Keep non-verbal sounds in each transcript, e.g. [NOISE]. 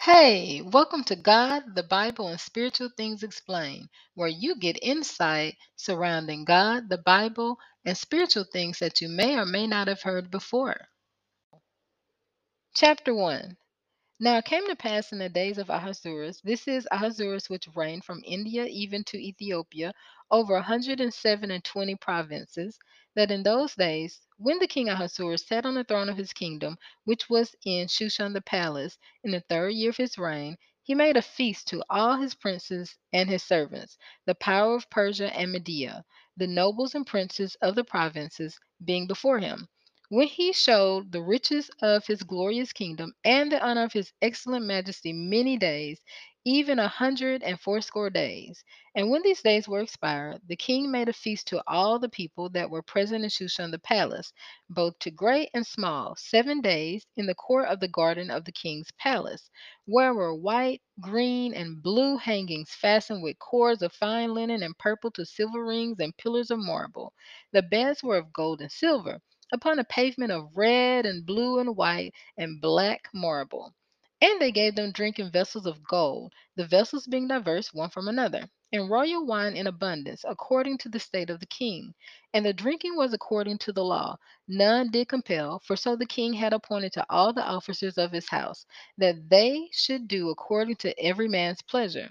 Hey, welcome to God, the Bible, and Spiritual Things Explained, where you get insight surrounding God, the Bible, and spiritual things that you may or may not have heard before. Chapter 1 now it came to pass in the days of Ahasuerus, this is Ahasuerus which reigned from India even to Ethiopia, over a hundred and seven and twenty provinces, that in those days, when the king Ahasuerus sat on the throne of his kingdom, which was in Shushan the palace, in the third year of his reign, he made a feast to all his princes and his servants, the power of Persia and Media, the nobles and princes of the provinces being before him. When he showed the riches of his glorious kingdom and the honor of his excellent majesty many days, even a hundred and fourscore days. And when these days were expired, the king made a feast to all the people that were present in Shushan the palace, both to great and small, seven days, in the court of the garden of the king's palace, where were white, green, and blue hangings fastened with cords of fine linen and purple to silver rings and pillars of marble. The beds were of gold and silver upon a pavement of red and blue and white and black marble. And they gave them drink in vessels of gold, the vessels being diverse one from another, and royal wine in abundance, according to the state of the king. And the drinking was according to the law. None did compel, for so the king had appointed to all the officers of his house, that they should do according to every man's pleasure.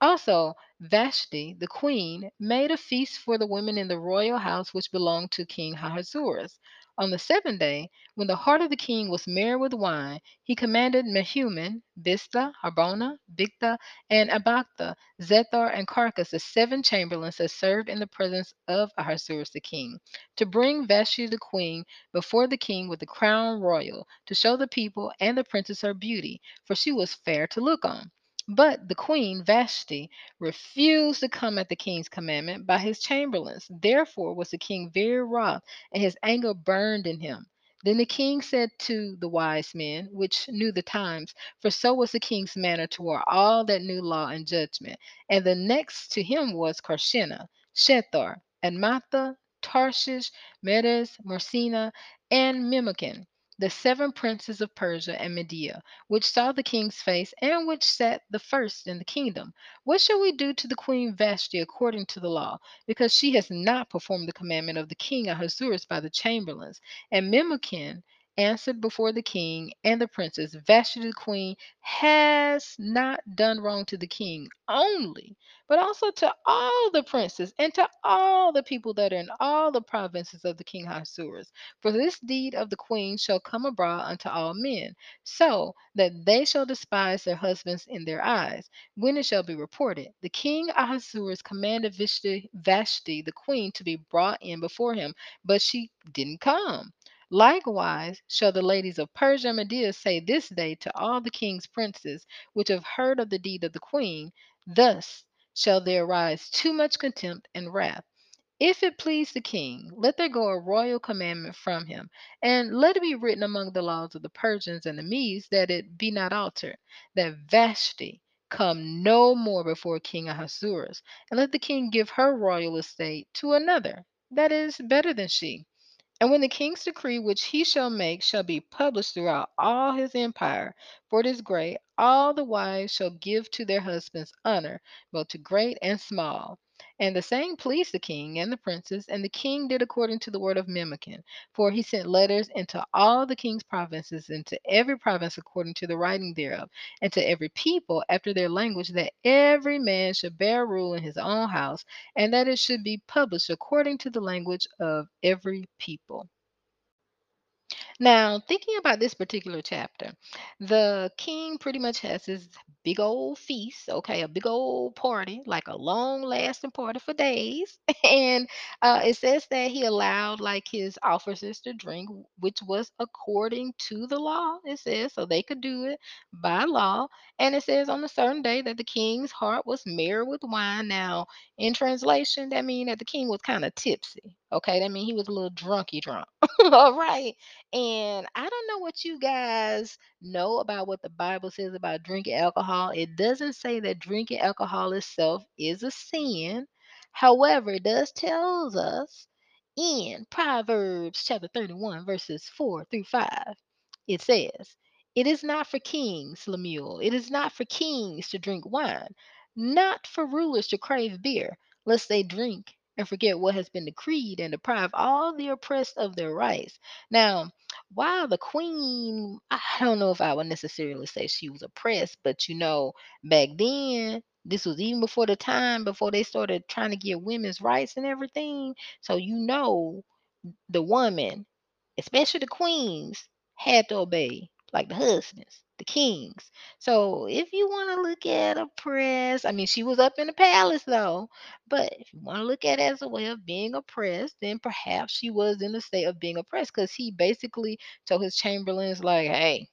Also, Vashti, the queen, made a feast for the women in the royal house which belonged to King Ahasuerus. On the seventh day, when the heart of the king was merry with wine, he commanded Mehuman, Biztha, Harbona, Bigtha, and Abagtha, Zethar, and Carcas, the seven chamberlains that served in the presence of Ahasuerus the king, to bring Vashti the queen before the king with the crown royal, to show the people and the princess her beauty, for she was fair to look on. But the queen, Vashti, refused to come at the king's commandment by his chamberlains. Therefore was the king very wroth, and his anger burned in him. Then the king said to the wise men, which knew the times, for so was the king's manner toward all that knew law and judgment. And the next to him was Carshena, Shethar, Admatha, Tarshish, Meres, Marsena, and Memucan the seven princes of Persia and Media, which saw the king's face, and which sat the first in the kingdom. What shall we do to the queen Vashti according to the law? Because she has not performed the commandment of the king Ahasuerus by the chamberlains. And Memucan answered before the king and the princes, Vashti the queen has not done wrong to the king only, but also to all the princes and to all the people that are in all the provinces of the king Ahasuerus. For this deed of the queen shall come abroad unto all men, so that they shall despise their husbands in their eyes, when it shall be reported. The king Ahasuerus commanded Vashti, Vashti the queen to be brought in before him, but she didn't come. Likewise shall the ladies of Persia and Media say this day to all the king's princes which have heard of the deed of the queen, Thus shall there arise too much contempt and wrath. If it please the king, let there go a royal commandment from him, and let it be written among the laws of the Persians and the Medes that it be not altered, that Vashti come no more before King Ahasuerus, and let the king give her royal estate to another that is better than she. And when the king's decree which he shall make shall be published throughout all his empire, for it is great, all the wives shall give to their husbands honor, both to great and small. And the saying pleased the king and the princes, and the king did according to the word of Memucan. For he sent letters into all the king's provinces, and to every province according to the writing thereof, and to every people after their language, that every man should bear rule in his own house, and that it should be published according to the language of every people. Now, thinking about this particular chapter, the king pretty much has his big old feast, okay, a big old party, like a long lasting party for days. [LAUGHS] And uh, it says that he allowed like his officers to drink, which was according to the law, it says, so they could do it by law. And it says on a certain day that the king's heart was merry with wine. Now, in translation, that means that the king was kind of tipsy. Okay, that means he was a little drunky drunk. [LAUGHS] All right. And I don't know what you guys know about what the Bible says about drinking alcohol. It doesn't say that drinking alcohol itself is a sin. However, it does tells us In Proverbs chapter 31, verses 4 through 5, it says, It is not for kings, Lemuel, it is not for kings to drink wine, not for rulers to crave beer, lest they drink and forget what has been decreed and deprive all the oppressed of their rights. Now, while the queen, I don't know if I would necessarily say she was oppressed, but you know, back then, this was even before the time before they started trying to get women's rights and everything. So you know the woman, especially the queens, had to obey like the husbands, the kings. So if you want to look at a oppressed, I mean she was up in the palace though, but if you want to look at it as a way of being oppressed, then perhaps she was in a state of being oppressed because he basically told his chamberlains like, hey,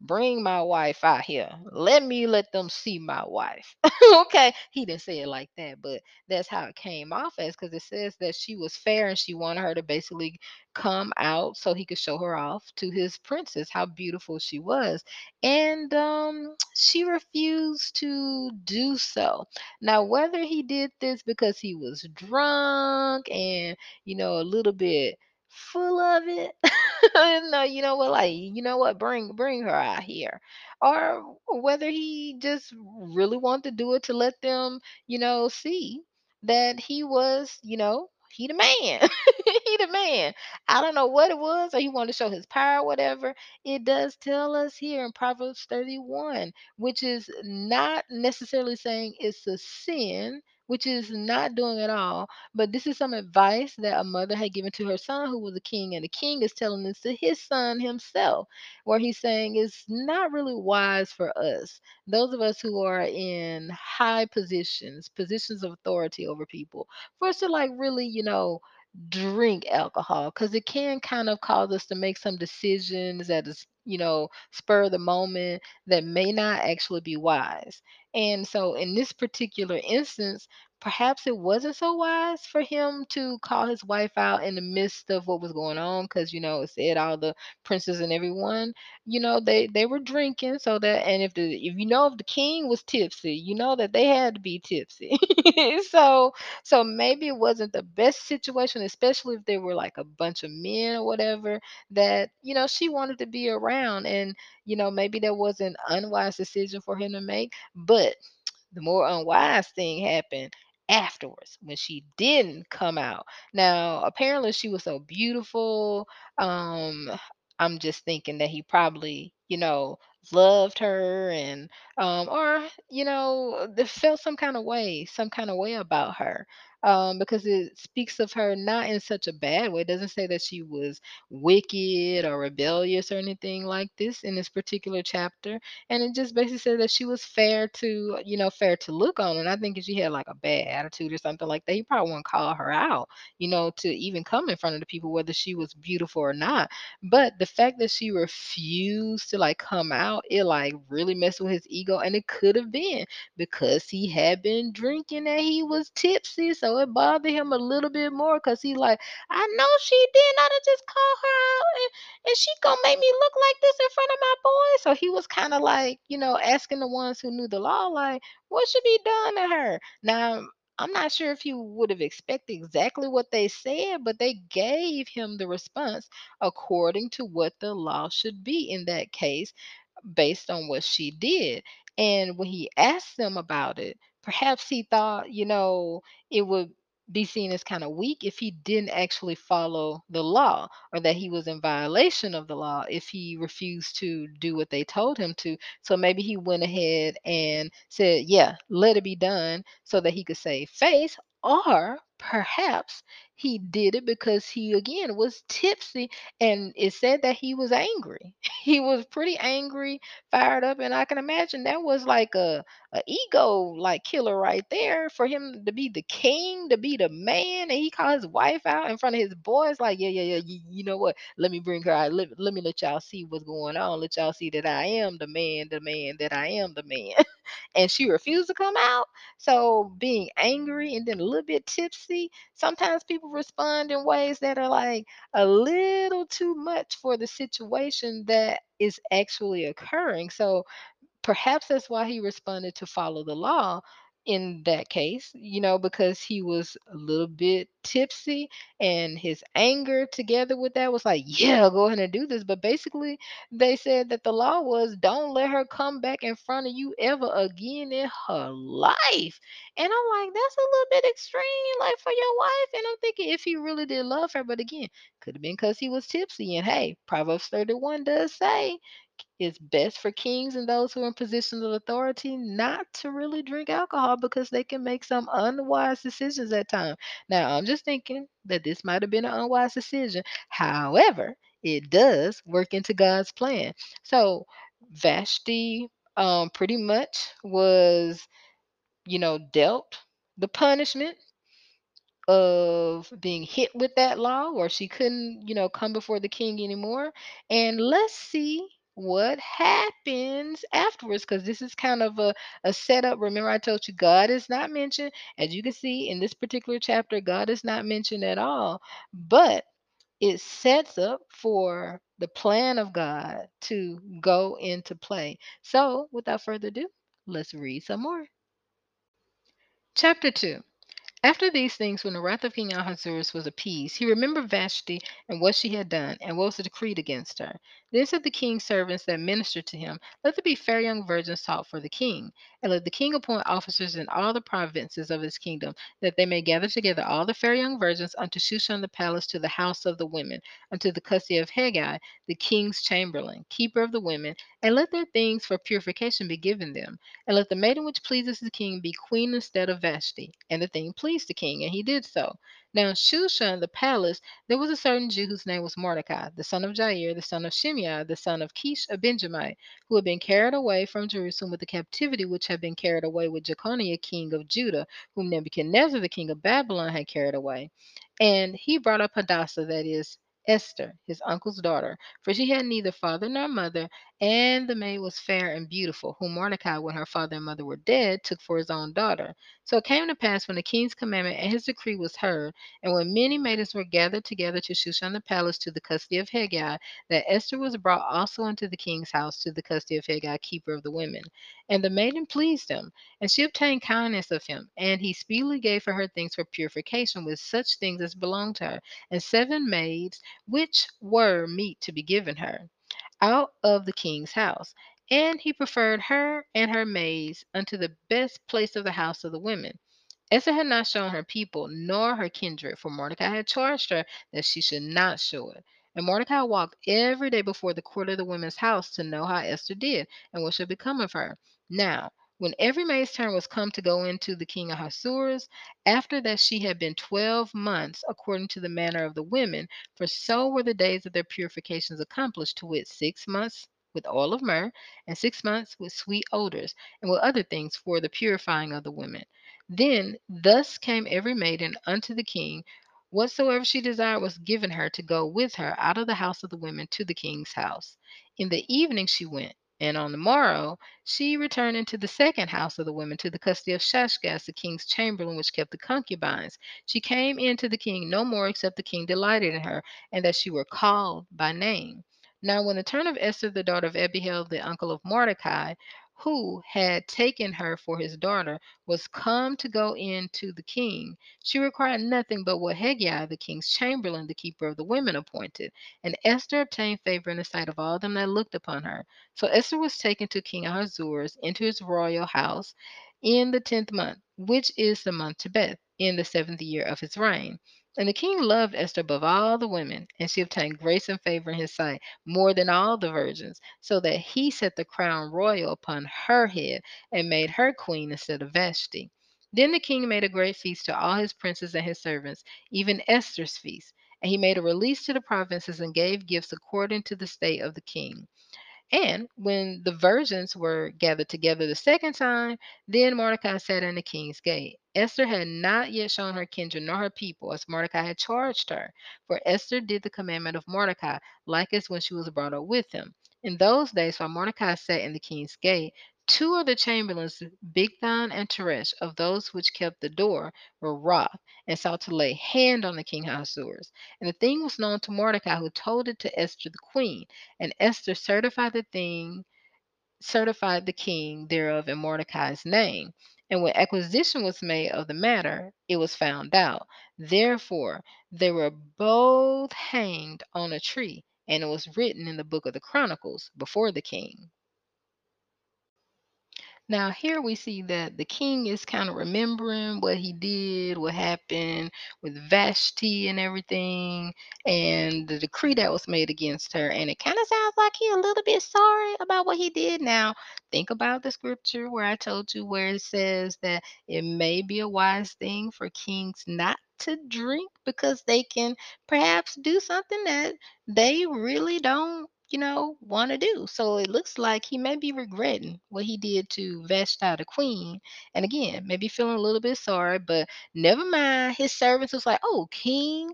Bring my wife out here. Let me let them see my wife. [LAUGHS] okay. He didn't say it like that, but that's how it came off as because it says that she was fair and she wanted her to basically come out so he could show her off to his princess, how beautiful she was. And um, [TSK] she refused to do so. Now, whether he did this because he was drunk and, you know, a little bit full of it. [LAUGHS] no, uh, you know what, like, you know what, bring bring her out here. Or whether he just really wanted to do it to let them, you know, see that he was, you know, he the man. [LAUGHS] he the man. I don't know what it was, or he wanted to show his power, whatever. It does tell us here in Proverbs 31, which is not necessarily saying it's a sin, which is not doing at all but this is some advice that a mother had given to her son who was a king, and the king is telling this to his son himself, where he's saying it's not really wise for us, those of us who are in high positions, positions of authority over people, for us to like really, you know, drink alcohol because it can kind of cause us to make some decisions that is you know spur the moment that may not actually be wise. And so in this particular instance perhaps it wasn't so wise for him to call his wife out in the midst of what was going on because you know it said all the princes and everyone you know they they were drinking so that and if the if you know if the king was tipsy you know that they had to be tipsy. [LAUGHS] So so maybe it wasn't the best situation especially if there were like a bunch of men or whatever that you know she wanted to be around and you know maybe that was an unwise decision for him to make but the more unwise thing happened afterwards when she didn't come out. Now, apparently she was so beautiful. Um, I'm just thinking that he probably, you know, loved her and um or you know felt some kind of way some kind of way about her um because it speaks of her not in such a bad way it doesn't say that she was wicked or rebellious or anything like this in this particular chapter and it just basically said that she was fair to you know fair to look on and i think if she had like a bad attitude or something like that he probably wouldn't call her out you know to even come in front of the people whether she was beautiful or not but the fact that she refused to like come out it like really messed with his ego and it could have been because he had been drinking and he was tipsy so it bothered him a little bit more because he like i know she did not just call her out and she gonna make me look like this in front of my boy. So he was kind of like, you know, asking the ones who knew the law, like, what should be done to her? Now, I'm not sure if you would have expected exactly what they said, but they gave him the response according to what the law should be in that case based on what she did. And when he asked them about it, perhaps he thought, you know, it would be seen as kind of weak if he didn't actually follow the law or that he was in violation of the law if he refused to do what they told him to. So maybe he went ahead and said, Yeah, let it be done so that he could save face. Or perhaps he did it because he again was tipsy and it said that he was angry. [LAUGHS] He was pretty angry, fired up, and I can imagine that was like a a ego like killer right there for him to be the king, to be the man, and he called his wife out in front of his boys, like, yeah, yeah, yeah, you, you know what? Let me bring her out. Let, let me let y'all see what's going on. Let y'all see that I am the man, the man, that I am the man. [LAUGHS] and she refused to come out. So being angry and then a little bit tipsy, sometimes people respond in ways that are like a little too much for the situation that is actually occurring. So perhaps that's why he responded to follow the law in that case, you know, because he was a little bit tipsy and his anger together with that was like, yeah, go ahead and do this. But basically, they said that the law was don't let her come back in front of you ever again in her life. And I'm like, that's a little bit extreme, like for your wife. And I'm thinking if he really did love her, but again, could have been because he was tipsy. And hey, Proverbs 31 does say it's best for kings and those who are in positions of authority not to really drink alcohol because they can make some unwise decisions at times. Now, I'm just thinking that this might have been an unwise decision. However, it does work into God's plan. So, Vashti um, pretty much was, you know, dealt the punishment of being hit with that law or she couldn't, you know, come before the king anymore. And let's see what happens afterwards because this is kind of a, a setup. Remember, I told you God is not mentioned. As you can see in this particular chapter, God is not mentioned at all, but it sets up for the plan of God to go into play. So, without further ado, let's read some more. Chapter 2 after these things, when the wrath of King Ahasuerus was appeased, he remembered Vashti and what she had done, and what was decreed against her. Then said the king's servants that ministered to him, Let there be fair young virgins taught for the king, and let the king appoint officers in all the provinces of his kingdom, that they may gather together all the fair young virgins unto Shushan the palace to the house of the women, unto the custody of Hegai, the king's chamberlain, keeper of the women, and let their things for purification be given them, and let the maiden which pleases the king be queen instead of Vashti. And the thing pleased the king, and he did so. Now in Shushan the palace there was a certain Jew whose name was Mordecai, the son of Jair, the son of Shimei, the son of Kish, a Benjamite, who had been carried away from Jerusalem with the captivity which had been carried away with Jeconiah king of Judah, whom Nebuchadnezzar the king of Babylon had carried away. And he brought up Hadassah, that is, Esther, his uncle's daughter, for she had neither father nor mother, and the maid was fair and beautiful, whom Mordecai, when her father and mother were dead, took for his own daughter. So it came to pass when the king's commandment and his decree was heard, and when many maidens were gathered together to Shushan the palace to the custody of Hegai, that Esther was brought also into the king's house to the custody of Hegai, keeper of the women. And the maiden pleased him, and she obtained kindness of him, and he speedily gave her her things for purification with such things as belonged to her, and seven maids which were meet to be given her, out of the king's house. And he preferred her and her maids unto the best place of the house of the women. Esther had not shown her people nor her kindred, for Mordecai had charged her that she should not show it. And Mordecai walked every day before the court of the women's house to know how Esther did and what should become of her. Now, when every maid's turn was come to go into the king Ahasuerus, after that she had been twelve months, according to the manner of the women, for so were the days of their purifications accomplished, to wit, six months with oil of myrrh, and six months with sweet odors, and with other things for the purifying of the women. Then thus came every maiden unto the king. Whatsoever she desired was given her to go with her out of the house of the women to the king's house. In the evening she went, and on the morrow she returned into the second house of the women to the custody of Shashgaz, the king's chamberlain, which kept the concubines. She came in to the king no more, except the king delighted in her, and that she were called by name. Now, when the turn of Esther, the daughter of Abihail, the uncle of Mordecai, who had taken her for his daughter, was come to go in to the king, she required nothing but what Hegai, the king's chamberlain, the keeper of the women, appointed. And Esther obtained favor in the sight of all them that looked upon her. So Esther was taken to King Ahasuerus into his royal house in the tenth month, which is the month Tebeth, in the seventh year of his reign. And the king loved Esther above all the women, and she obtained grace and favor in his sight more than all the virgins, so that he set the crown royal upon her head and made her queen instead of Vashti. Then the king made a great feast to all his princes and his servants, even Esther's feast. And he made a release to the provinces and gave gifts according to the state of the king. And when the virgins were gathered together the second time, then Mordecai sat in the king's gate. Esther had not yet shown her kindred nor her people, as Mordecai had charged her. For Esther did the commandment of Mordecai, like as when she was brought up with him. In those days, while Mordecai sat in the king's gate, two of the chamberlains, Bigthan and Teresh, of those which kept the door, were wroth, and sought to lay hand on the king Ahasuerus. And the thing was known to Mordecai, who told it to Esther the queen. And Esther certified the thing certified the king thereof in Mordecai's name. And when acquisition was made of the matter, it was found out. Therefore, they were both hanged on a tree, and it was written in the book of the Chronicles before the king. Now, here we see that the king is kind of remembering what he did, what happened with Vashti and everything, and the decree that was made against her. And it kind of sounds like he a little bit sorry about what he did. Now, think about the scripture where I told you where it says that it may be a wise thing for kings not to drink because they can perhaps do something that they really don't you know, want to do. So it looks like he may be regretting what he did to Vashti the queen. And again, maybe feeling a little bit sorry, but never mind. His servants was like, oh, king,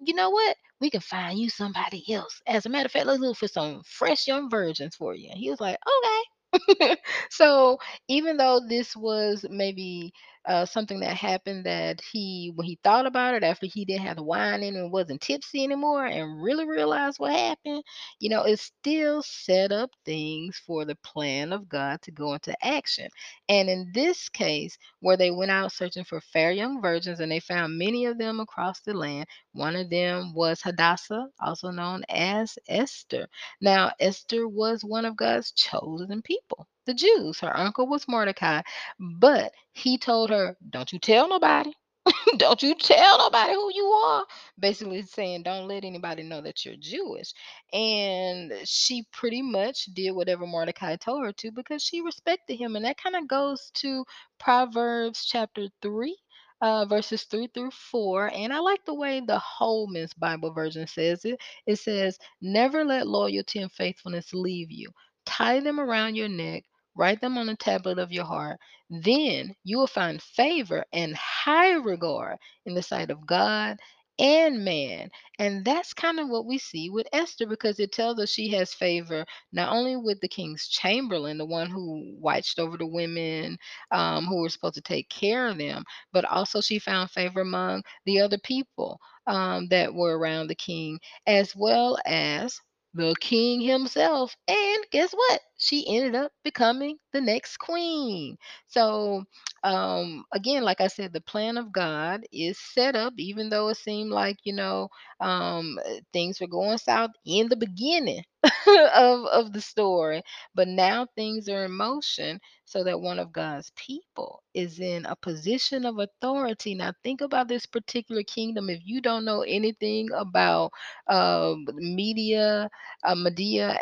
you know what? We can find you somebody else. As a matter of fact, let's look for some fresh young virgins for you. And he was like, okay. [LAUGHS] so even though this was maybe uh, something that happened that he when he thought about it after he didn't have the wine in and wasn't tipsy anymore and really realized what happened you know it still set up things for the plan of god to go into action. And in this case where they went out searching for fair young virgins and they found many of them across the land one of them was hadassah also known as esther. Now, Esther was one of God's chosen people, the Jews. Her uncle was Mordecai, but he told her, Don't you tell nobody. [LAUGHS] don't you tell nobody who you are. Basically saying, Don't let anybody know that you're Jewish. And she pretty much did whatever Mordecai told her to because she respected him. And that kind of goes to Proverbs chapter 3 uh, verses 3 through 4. And I like the way the Holman's Bible version says it. It says, Never let loyalty and faithfulness leave you. Tie them around your neck, write them on the tablet of your heart. Then you will find favor and high regard in the sight of God and man. And that's kind of what we see with Esther because it tells us she has favor not only with the king's chamberlain, the one who watched over the women um, who were supposed to take care of them, but also she found favor among the other people um, that were around the king, as well as the king himself. And guess what? She ended up becoming the next queen. So, um, again, like I said, the plan of God is set up, even though it seemed like, you know, um, things were going south in the beginning [LAUGHS] of, of the story. But now things are in motion so that one of God's people is in a position of authority. Now, think about this particular kingdom. If you don't know anything about uh, Media, uh,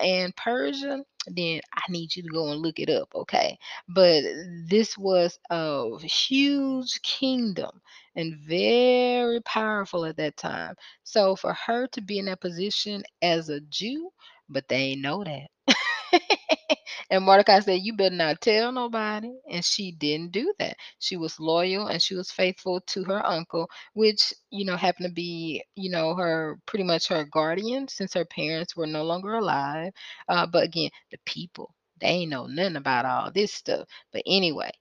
and Persia, then I need you to go and look it up, okay? But this was a huge kingdom and very powerful at that time. So for her to be in that position as a Jew, but they ain't know that. [LAUGHS] and Mordecai said, You better not tell nobody. And she didn't do that. She was loyal and she was faithful to her uncle, which, you know, happened to be, you know, her pretty much her guardian since her parents were no longer alive. Uh, but again, the people, they ain't know nothing about all this stuff. But anyway,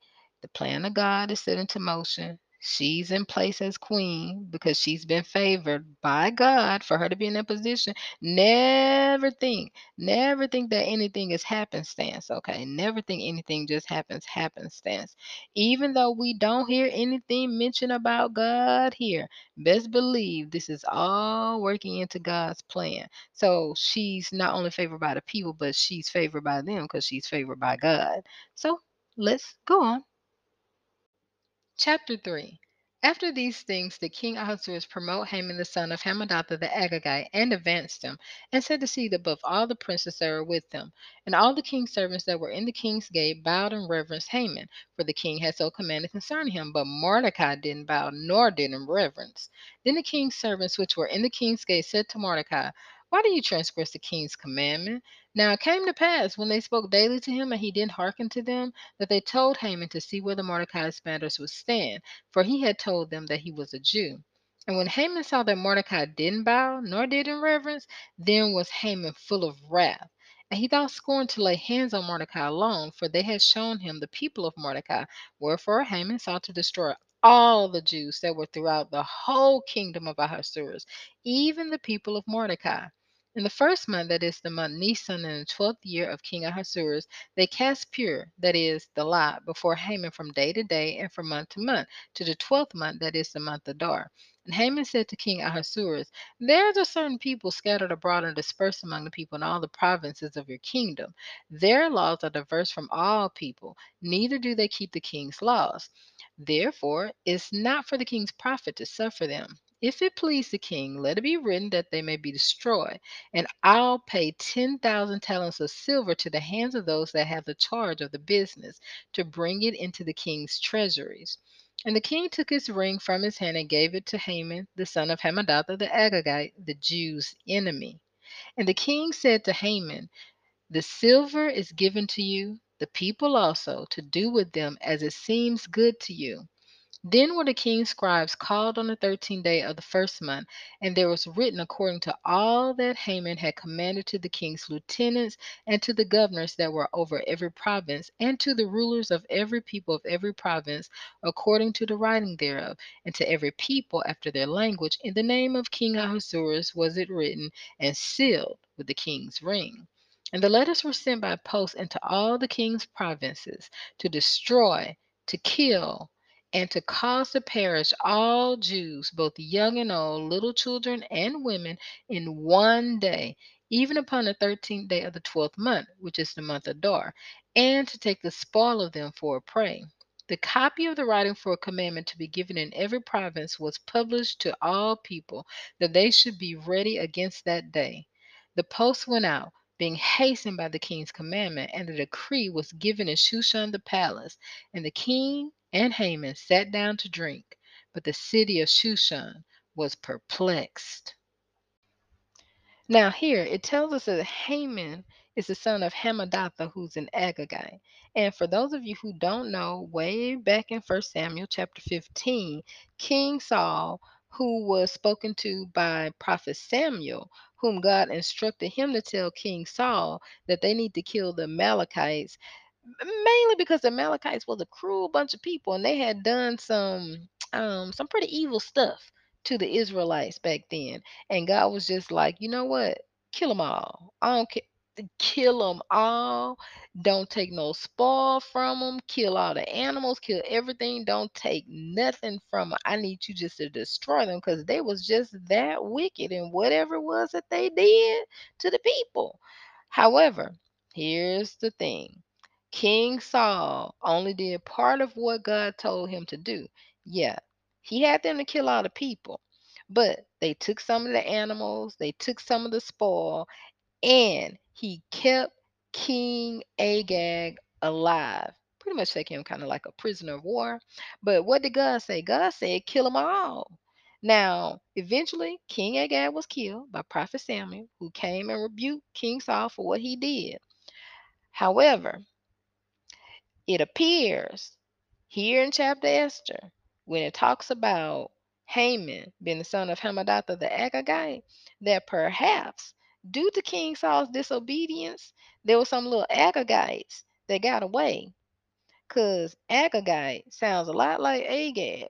the plan of God is set into motion. She's in place as queen because she's been favored by God for her to be in that position. Never think, never think that anything is happenstance, okay? Never think anything just happens happenstance. Even though we don't hear anything mentioned about God here, best believe this is all working into God's plan. So she's not only favored by the people, but she's favored by them because she's favored by God. So let's go on. Chapter 3 After these things, the king Ahasuerus promoted Haman the son of Hammedatha the Agagite, and advanced him, and set the seat above all the princes that were with him. And all the king's servants that were in the king's gate bowed and reverenced Haman, for the king had so commanded concerning him. But Mordecai didn't bow, nor did him reverence. Then the king's servants which were in the king's gate said to Mordecai, Why do you transgress the king's commandment? Now it came to pass, when they spoke daily to him, and he didn't hearken to them, that they told Haman to see whether the Mordecai's matters would stand, for he had told them that he was a Jew. And when Haman saw that Mordecai didn't bow, nor did in reverence, then was Haman full of wrath. And he thought scorn to lay hands on Mordecai alone, for they had shown him the people of Mordecai. Wherefore Haman sought to destroy all the Jews that were throughout the whole kingdom of Ahasuerus, even the people of Mordecai. In the first month, that is the month Nisan, in the twelfth year of King Ahasuerus, they cast pur, that is the lot, before Haman from day to day and from month to month, to the twelfth month, that is the month of Adar. And Haman said to King Ahasuerus, There are certain people scattered abroad and dispersed among the people in all the provinces of your kingdom. Their laws are diverse from all people, neither do they keep the king's laws. Therefore, it's not for the king's profit to suffer them. If it please the king, let it be written that they may be destroyed, and I'll pay 10,000 talents of silver to the hands of those that have the charge of the business to bring it into the king's treasuries. And the king took his ring from his hand and gave it to Haman, the son of Hammedatha the Agagite, the Jews' enemy. And the king said to Haman, The silver is given to you, the people also, to do with them as it seems good to you. Then were the king's scribes called on the thirteenth day of the first month, and there was written according to all that Haman had commanded to the king's lieutenants and to the governors that were over every province, and to the rulers of every people of every province, according to the writing thereof, and to every people after their language. In the name of King Ahasuerus was it written and sealed with the king's ring. And the letters were sent by post into all the king's provinces to destroy, to kill, and to cause to perish all Jews, both young and old, little children and women, in one day, even upon the thirteenth day of the twelfth month, which is the month of Adar, and to take the spoil of them for a prey. The copy of the writing for a commandment to be given in every province was published to all people, that they should be ready against that day. The post went out, being hastened by the king's commandment, and the decree was given in Shushan the palace. And the king and Haman sat down to drink, but the city of Shushan was perplexed. Now, here it tells us that Haman is the son of Hammedatha, who's an Agagite. And for those of you who don't know, way back in 1 Samuel chapter 15, King Saul, who was spoken to by prophet Samuel, whom God instructed him to tell King Saul that they need to kill the Amalekites mainly because the Amalekites was a cruel bunch of people and they had done some um some pretty evil stuff to the Israelites back then. And God was just like, you know what? Kill them all. I don't care. [LAUGHS] Kill them all. Don't take no spoil from them. Kill all the animals. Kill everything. Don't take nothing from them. I need you just to destroy them because they was just that wicked and whatever it was that they did to the people. However, here's the thing King Saul only did part of what God told him to do. Yeah, he had them to kill all the people, but they took some of the animals, they took some of the spoil, and he kept King Agag alive. Pretty much taking him kind of like a prisoner of war. But what did God say? God said, kill them all. Now, eventually, King Agag was killed by Prophet Samuel, who came and rebuked King Saul for what he did. However, it appears here in chapter Esther, when it talks about Haman being the son of Hammedatha the Agagite, that perhaps due to King Saul's disobedience, there were some little Agagites that got away. Because Agagite sounds a lot like Agag.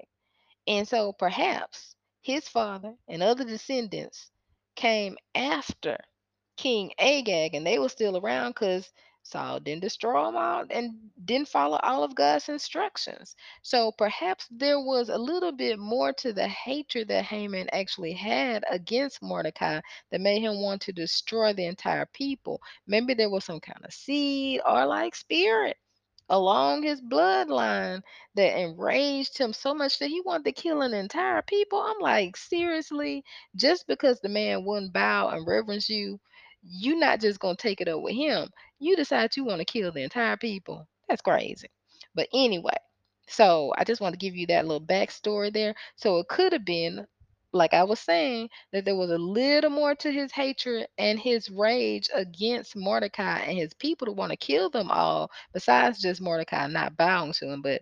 And so perhaps his father and other descendants came after King Agag and they were still around because Saul didn't destroy them all and didn't follow all of God's instructions. So perhaps there was a little bit more to the hatred that Haman actually had against Mordecai that made him want to destroy the entire people. Maybe there was some kind of seed or like spirit along his bloodline that enraged him so much that he wanted to kill an entire people. I'm like, seriously, just because the man wouldn't bow and reverence you, you're not just gonna take it up with him you decide you want to kill the entire people. That's crazy. But anyway, so I just want to give you that little backstory there. So it could have been, like I was saying, that there was a little more to his hatred and his rage against Mordecai and his people to want to kill them all, besides just Mordecai not bowing to him. But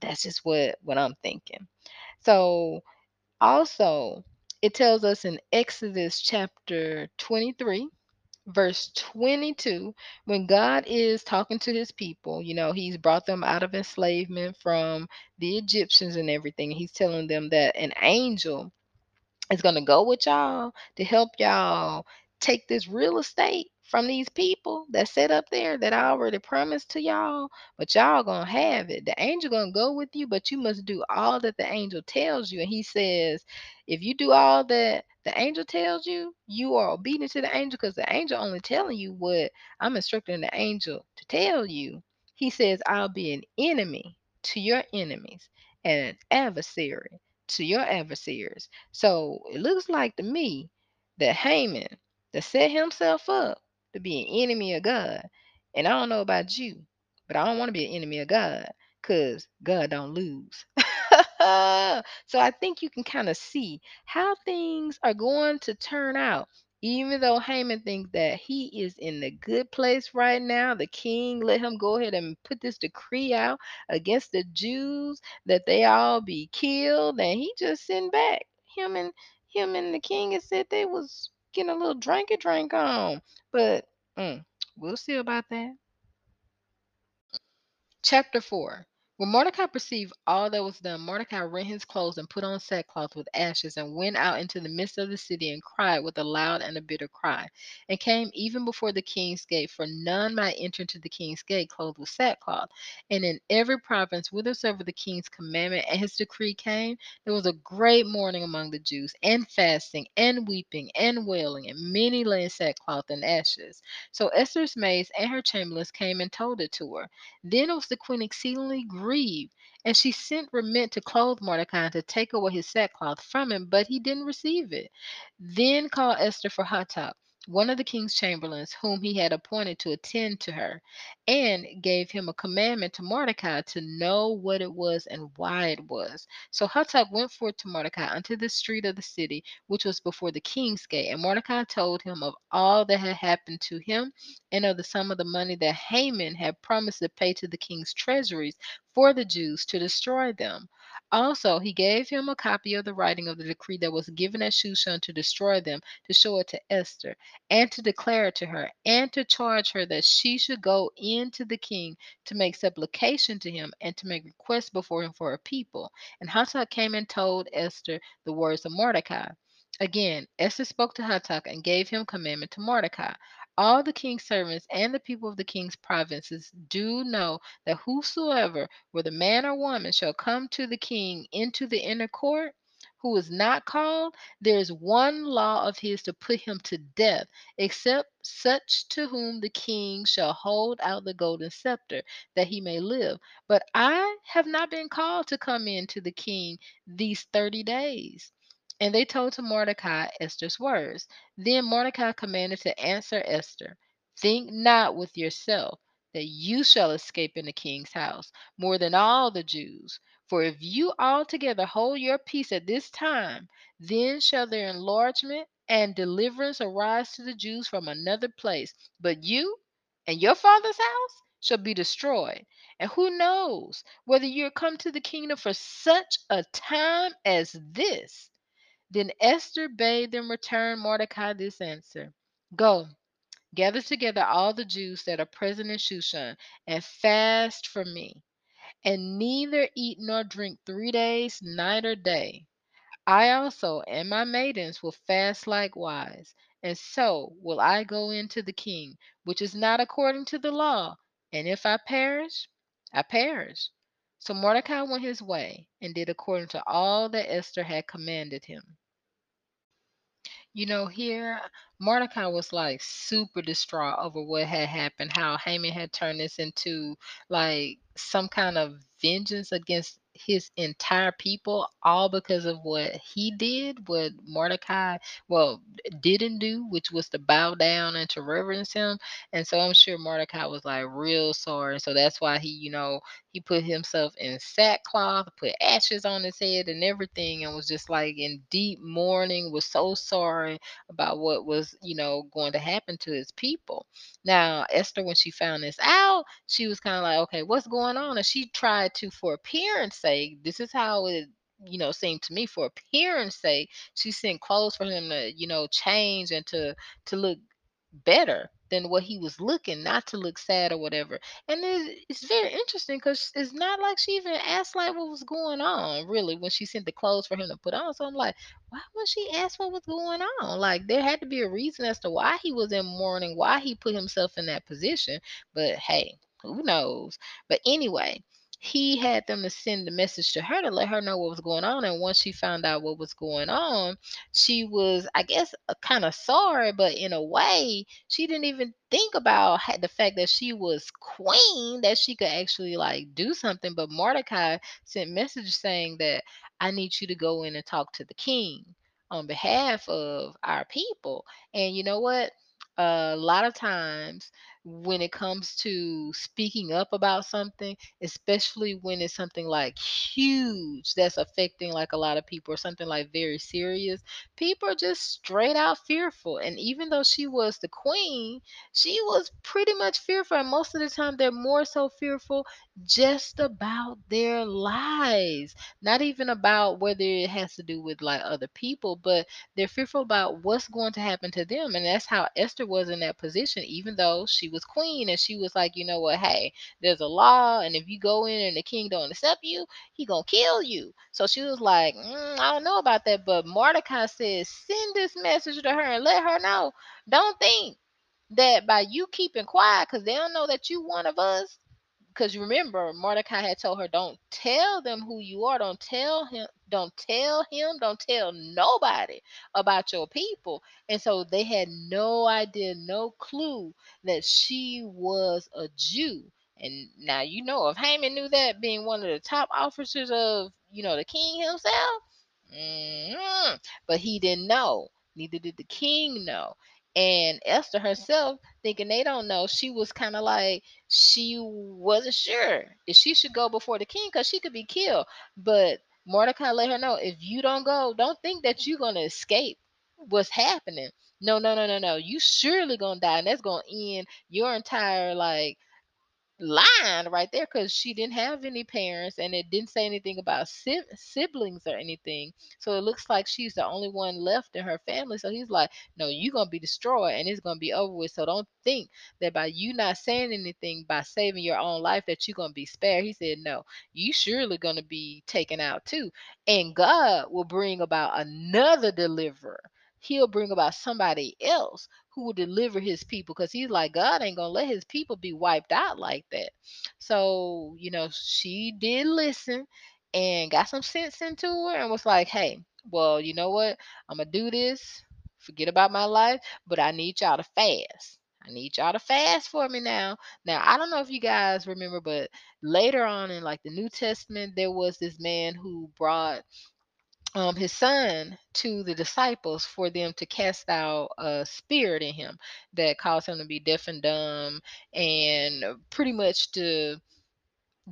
that's just what what I'm thinking. So also it tells us in Exodus chapter 23 verse 22 when god is talking to his people you know he's brought them out of enslavement from the egyptians and everything he's telling them that an angel is going to go with y'all to help y'all take this real estate from these people that set up there that I already promised to y'all, but y'all gonna have it. The angel gonna go with you, but you must do all that the angel tells you. And he says, if you do all that the angel tells you, you are obedient to the angel because the angel only telling you what I'm instructing the angel to tell you. He says, I'll be an enemy to your enemies and an adversary to your adversaries. So it looks like to me that Haman that set himself up to be an enemy of God. And I don't know about you, but I don't want to be an enemy of God because God don't lose. [LAUGHS] so I think you can kind of see how things are going to turn out. Even though Haman thinks that he is in the good place right now, the king let him go ahead and put this decree out against the Jews that they all be killed, and he just sitting back. Him and him and the king had said they was getting a little drinky drink on, but mm, we'll see about that. Chapter 4 When Mordecai perceived all that was done, Mordecai rent his clothes and put on sackcloth with ashes, and went out into the midst of the city and cried with a loud and a bitter cry, and came even before the king's gate, for none might enter into the king's gate clothed with sackcloth. And in every province whithersoever the king's commandment and his decree came, there was a great mourning among the Jews, and fasting, and weeping, and wailing, and many lay in sackcloth and ashes. So Esther's maids and her chamberlains came and told it to her. Then was the queen exceedingly grieved, and she sent remit to clothe Mordecai to take away his sackcloth from him, but he didn't receive it. Then called Esther for Hatach, one of the king's chamberlains, whom he had appointed to attend to her, and gave him a commandment to Mordecai to know what it was and why it was. So Hatach went forth to Mordecai unto the street of the city, which was before the king's gate. And Mordecai told him of all that had happened to him, and of the sum of the money that Haman had promised to pay to the king's treasuries for the Jews to destroy them. Also, he gave him a copy of the writing of the decree that was given at Shushan to destroy them, to show it to Esther, and to declare it to her, and to charge her that she should go in to the king to make supplication to him and to make requests before him for her people. And Hatach came and told Esther the words of Mordecai. Again, Esther spoke to Hatach and gave him commandment to Mordecai. All the king's servants and the people of the king's provinces do know that whosoever, whether man or woman, shall come to the king into the inner court, who is not called, there is one law of his to put him to death, except such to whom the king shall hold out the golden scepter, that he may live. But I have not been called to come in to the king these thirty days. And they told to Mordecai Esther's words. Then Mordecai commanded to answer Esther Think not with yourself that you shall escape in the king's house more than all the Jews. For if you altogether hold your peace at this time, then shall their enlargement and deliverance arise to the Jews from another place. But you and your father's house shall be destroyed. And who knows whether you are come to the kingdom for such a time as this? Then Esther bade them return Mordecai this answer Go, gather together all the Jews that are present in Shushan, and fast for me, and neither eat nor drink three days, night or day. I also and my maidens will fast likewise, and so will I go in to the king, which is not according to the law. And if I perish, I perish. So Mordecai went his way and did according to all that Esther had commanded him. You know, here Mordecai was like super distraught over what had happened, how Haman had turned this into like some kind of vengeance against his entire people, all because of what he did, what Mordecai, well, didn't do, which was to bow down and to reverence him. And so I'm sure Mordecai was like real sorry. So that's why he, you know, he put himself in sackcloth, put ashes on his head and everything, and was just like in deep mourning, was so sorry about what was, you know, going to happen to his people. Now, Esther, when she found this out, she was kind of like, okay, what's going on? And she tried to, for appearance sake, this is how it you know seemed to me for appearance sake she sent clothes for him to you know change and to to look better than what he was looking, not to look sad or whatever. And it's, it's very interesting because it's not like she even asked like what was going on really when she sent the clothes for him to put on. So I'm like, why would she ask what was going on? Like there had to be a reason as to why he was in mourning, why he put himself in that position. But hey, who knows? But anyway, he had them to send the message to her to let her know what was going on. And once she found out what was going on, she was, I guess, uh, kind of sorry, but in a way, she didn't even think about the fact that she was queen, that she could actually like do something. But Mordecai sent message saying that I need you to go in and talk to the king on behalf of our people. And you know what? a lot of times when it comes to speaking up about something, especially when it's something like huge that's affecting like a lot of people or something like very serious, people are just straight out fearful. And even though she was the queen, she was pretty much fearful. And most of the time, they're more so fearful just about their lives, not even about whether it has to do with like other people, but they're fearful about what's going to happen to them. And that's how Esther was in that position, even though she was queen and she was like, you know what, hey, there's a law, and if you go in and the king don't accept you, he gonna kill you. So she was like, mm, I don't know about that. But Mordecai says, send this message to her and let her know. Don't think that by you keeping quiet, because they don't know that you one of us, because remember Mordecai had told her, "Don't tell them who you are. Don't tell him. Don't tell him. Don't tell nobody about your people." And so they had no idea, no clue that she was a Jew. And now you know if Haman knew that, being one of the top officers of you know the king himself, mhm, but he didn't know. Neither did the king know. And Esther herself, thinking they don't know, she was kind of like she wasn't sure if she should go before the king because she could be killed. But Mordecai let her know if you don't go, don't think that you're gonna escape what's happening. No, no, no, no, no. You surely gonna die, and that's gonna end your entire like line right there because she didn't have any parents and it didn't say anything about si- siblings or anything. So it looks like she's the only one left in her family. So he's like, No, you're going to be destroyed and it's going to be over with. So don't think that by you not saying anything, by saving your own life, that you're going to be spared. He said, No, you surely going to be taken out too. And God will bring about another deliverer. He'll bring about somebody else who will deliver his people because he's like god ain't gonna let his people be wiped out like that. So you know she did listen and got some sense into her and was like hey well you know what? I'm gonna do this. Forget about my life but i need y'all to fast. I need y'all to fast for me now. Now, I don't know if you guys remember, but later on in like the New Testament, there was this man who brought um, his son to the disciples for them to cast out a spirit in him that caused him to be deaf and dumb and pretty much to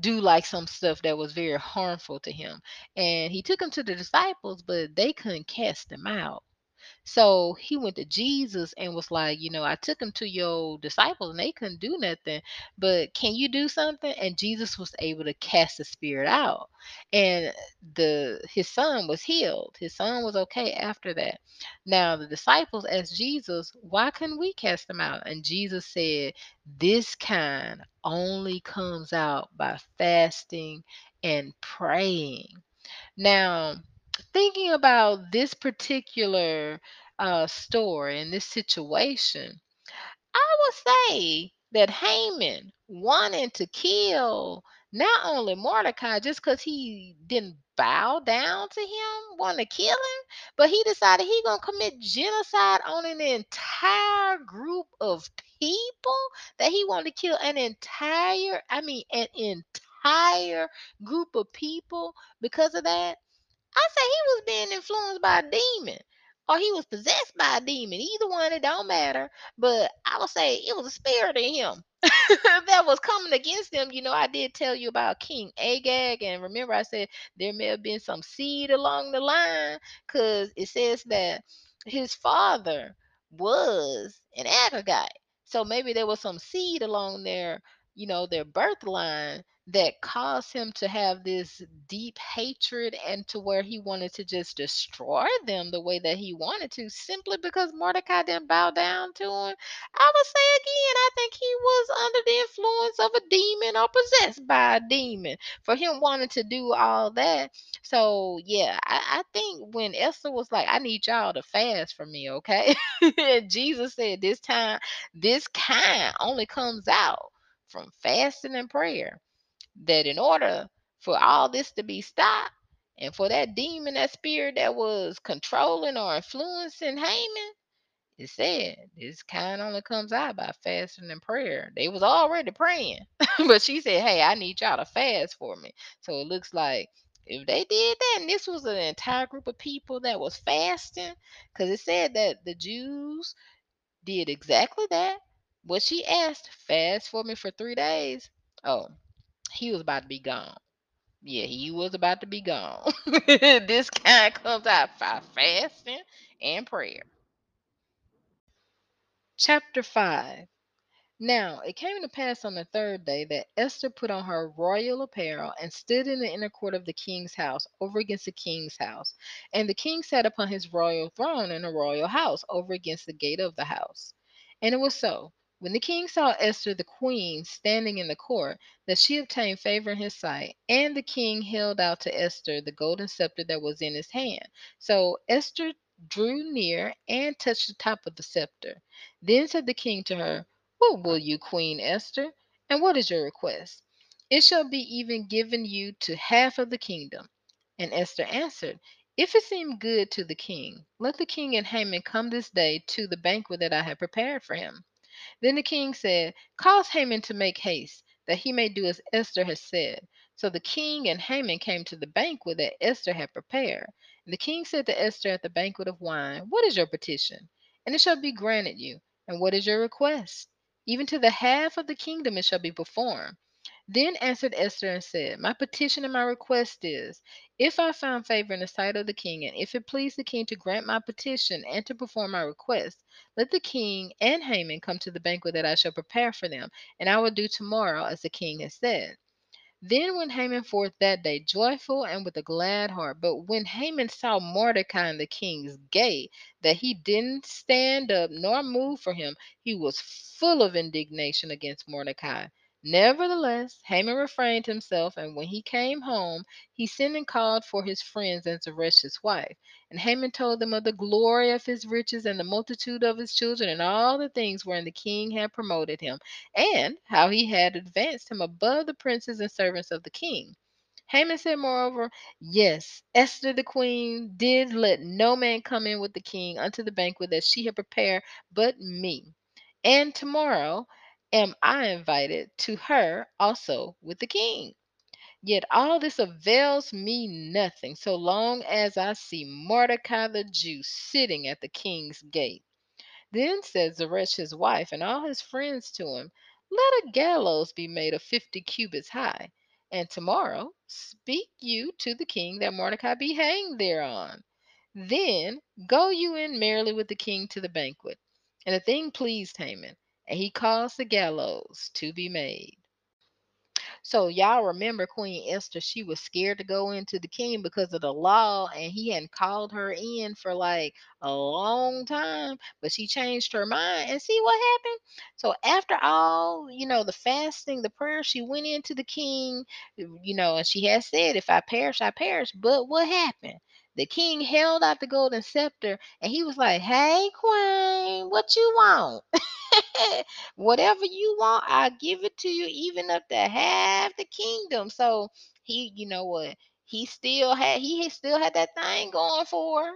do like some stuff that was very harmful to him. And he took him to the disciples, but they couldn't cast him out. So he went to Jesus and was like, you know, I took him to your disciples and they couldn't do nothing, but can you do something? And Jesus was able to cast the spirit out. And the his son was healed. His son was okay after that. Now the disciples asked Jesus, why couldn't we cast them out? And Jesus said, This kind only comes out by fasting and praying. Now, thinking about this particular uh, story and this situation, I would say that Haman wanted to kill not only Mordecai just because he didn't bow down to him, want to kill him, but he decided he gonna commit genocide on an entire group of people that he wanted to kill an entire, I mean, an entire group of people because of that. I say he was being influenced by a demon or he was possessed by a demon. Either one, it don't matter. But I would say it was a spirit in him [LAUGHS] that was coming against him. You know, I did tell you about King Agag, and remember I said there may have been some seed along the line because it says that his father was an Agagite. So maybe there was some seed along there you know, their birth line that caused him to have this deep hatred and to where he wanted to just destroy them the way that he wanted to simply because Mordecai didn't bow down to him. I would say again, I think he was under the influence of a demon or possessed by a demon for him wanting to do all that. So yeah, I, I think when Esther was like, I need y'all to fast for me, okay? [LAUGHS] and Jesus said this time, this kind only comes out from fasting and prayer. That in order for all this to be stopped, and for that demon, that spirit that was controlling or influencing Haman, it said this kind only comes out by fasting and prayer. They was already praying, [LAUGHS] but she said, "Hey, I need y'all to fast for me." So it looks like if they did that, and this was an entire group of people that was fasting, because it said that the Jews did exactly that. What she asked, fast for me for three days. Oh, he was about to be gone. Yeah, he was about to be gone. [LAUGHS] this kind comes out by fasting and prayer. Chapter 5 Now it came to pass on the third day that Esther put on her royal apparel and stood in the inner court of the king's house over against the king's house. And the king sat upon his royal throne in the royal house over against the gate of the house. And it was so, when the king saw Esther the queen standing in the court, that she obtained favor in his sight, and the king held out to Esther the golden scepter that was in his hand. So Esther drew near and touched the top of the scepter. Then said the king to her, What will you, Queen Esther? And what is your request? It shall be even given you to half of the kingdom. And Esther answered, If it seem good to the king, let the king and Haman come this day to the banquet that I have prepared for him. Then the king said, Cause Haman to make haste, that he may do as Esther has said. So the king and Haman came to the banquet that Esther had prepared. And the king said to Esther at the banquet of wine, What is your petition? And it shall be granted you. And what is your request? Even to the half of the kingdom it shall be performed. Then answered Esther and said, My petition and my request is, if I found favor in the sight of the king, and if it please the king to grant my petition and to perform my request, let the king and Haman come to the banquet that I shall prepare for them, and I will do tomorrow as the king has said. Then went Haman forth that day joyful and with a glad heart. But when Haman saw Mordecai in the king's gate, that he didn't stand up nor move for him, he was full of indignation against Mordecai. Nevertheless, Haman refrained himself, and when he came home, he sent and called for his friends and Zeresh's wife. And Haman told them of the glory of his riches and the multitude of his children and all the things wherein the king had promoted him and how he had advanced him above the princes and servants of the king. Haman said, moreover, Yes, Esther the queen did let no man come in with the king unto the banquet that she had prepared but me. And tomorrow am I invited to her also with the king. Yet all this avails me nothing so long as I see Mordecai the Jew sitting at the king's gate. Then said Zeresh his wife and all his friends to him, Let a gallows be made of fifty cubits high, and tomorrow speak you to the king that Mordecai be hanged thereon. Then go you in merrily with the king to the banquet. And the thing pleased Haman, and he caused the gallows to be made. So y'all remember Queen Esther, she was scared to go into the king because of the law, and he hadn't called her in for like a long time, but she changed her mind and see what happened. So after all, you know, the fasting, the prayer, she went into the king, you know, and she had said, If I perish, I perish. But what happened? The king held out the golden scepter and he was like, Hey, queen, what you want? [LAUGHS] Whatever you want, I'll give it to you, even up to half the kingdom. So he, you know what? He still had he still had that thing going for her.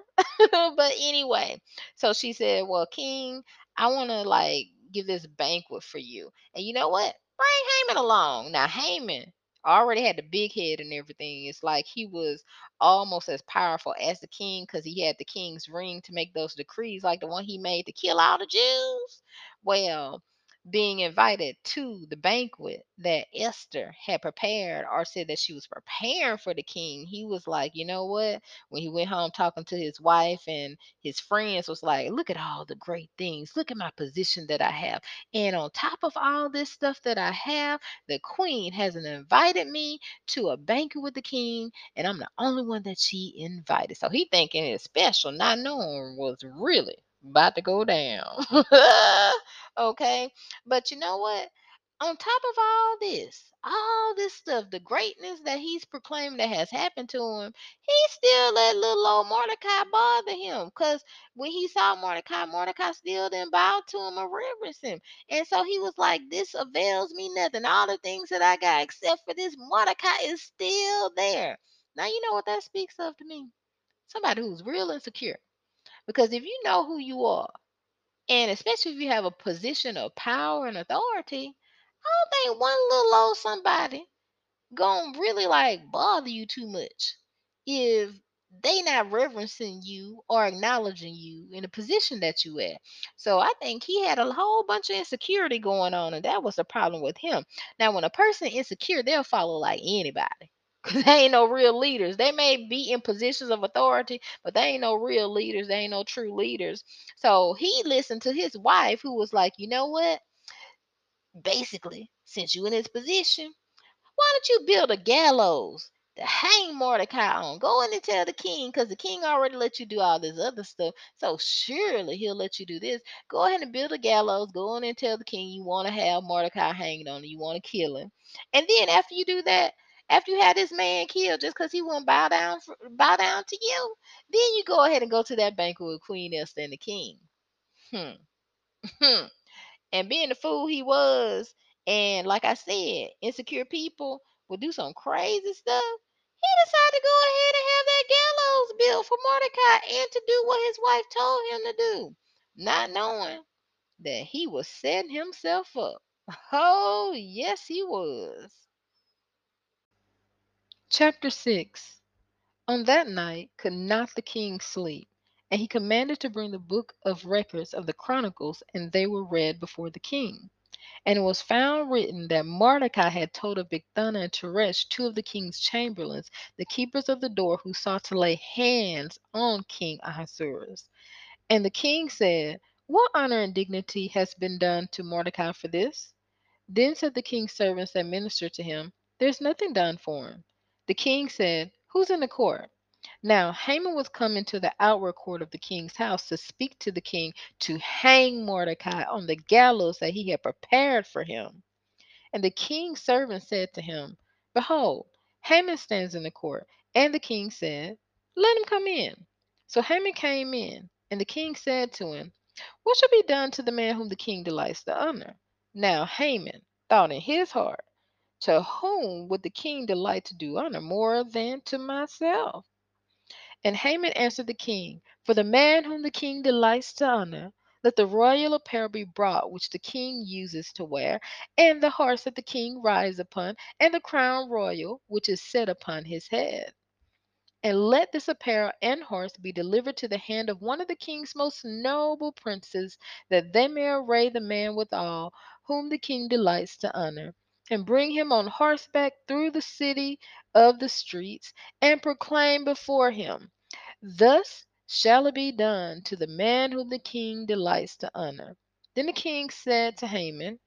[LAUGHS] but anyway, so she said, Well, King, I want to like give this banquet for you. And you know what? Bring Haman along. Now Haman already had the big head and everything. It's like he was almost as powerful as the king because he had the king's ring to make those decrees, like the one he made to kill all the Jews. Well, being invited to the banquet that Esther had prepared or said that she was preparing for the king, he was like, you know what? When he went home talking to his wife and his friends was like, look at all the great things. Look at my position that I have. And on top of all this stuff that I have, the queen hasn't invited me to a banquet with the king, and I'm the only one that she invited. So he thinking it's special, not knowing was really about to go down. [LAUGHS] okay. But you know what? On top of all this, all this stuff, the greatness that he's proclaimed that has happened to him, he still let little old Mordecai bother him. Because when he saw Mordecai, Mordecai still didn't bow to him or reverence him. And so he was like, This avails me nothing. All the things that I got, except for this, Mordecai is still there. Now, you know what that speaks of to me? Somebody who's real insecure. Because if you know who you are, and especially if you have a position of power and authority, I don't think one little old somebody gonna really like bother you too much if they not reverencing you or acknowledging you in the position that you at. So I think he had a whole bunch of insecurity going on, and that was the problem with him. Now, when a person insecure, they'll follow like anybody. Cause [LAUGHS] they ain't no real leaders. They may be in positions of authority, but they ain't no real leaders. They ain't no true leaders. So he listened to his wife, who was like, you know what? Basically, since you in this position, why don't you build a gallows to hang Mordecai on? Go in and tell the king, because the king already let you do all this other stuff. So surely he'll let you do this. Go ahead and build a gallows. Go in and tell the king you want to have Mordecai hanging on. You want to kill him. And then after you do that, after you had this man killed just because he wouldn't bow down bow down to you, then you go ahead and go to that banquet with Queen Esther and the king. Hmm. Hmm. And being the fool he was, and like I said, insecure people would do some crazy stuff. He decided to go ahead and have that gallows built for Mordecai and to do what his wife told him to do, not knowing that he was setting himself up. Oh, yes, he was. Chapter 6 On that night could not the king sleep, and he commanded to bring the book of records of the chronicles, and they were read before the king. And it was found written that Mordecai had told of Bigthana and Teresh, two of the king's chamberlains, the keepers of the door, who sought to lay hands on King Ahasuerus. And the king said, What honor and dignity has been done to Mordecai for this? Then said the king's servants that ministered to him, There's nothing done for him. The king said, Who's in the court? Now Haman was coming to the outward court of the king's house to speak to the king to hang Mordecai on the gallows that he had prepared for him. And the king's servant said to him, Behold, Haman stands in the court. And the king said, Let him come in. So Haman came in, and the king said to him, What shall be done to the man whom the king delights to honor? Now Haman thought in his heart, To whom would the king delight to do honor more than to myself? And Haman answered the king, For the man whom the king delights to honor, let the royal apparel be brought which the king uses to wear, and the horse that the king rides upon, and the crown royal which is set upon his head. And let this apparel and horse be delivered to the hand of one of the king's most noble princes, that they may array the man withal, whom the king delights to honor, and bring him on horseback through the city of the streets, and proclaim before him, Thus shall it be done to the man whom the king delights to honor. Then the king said to Haman,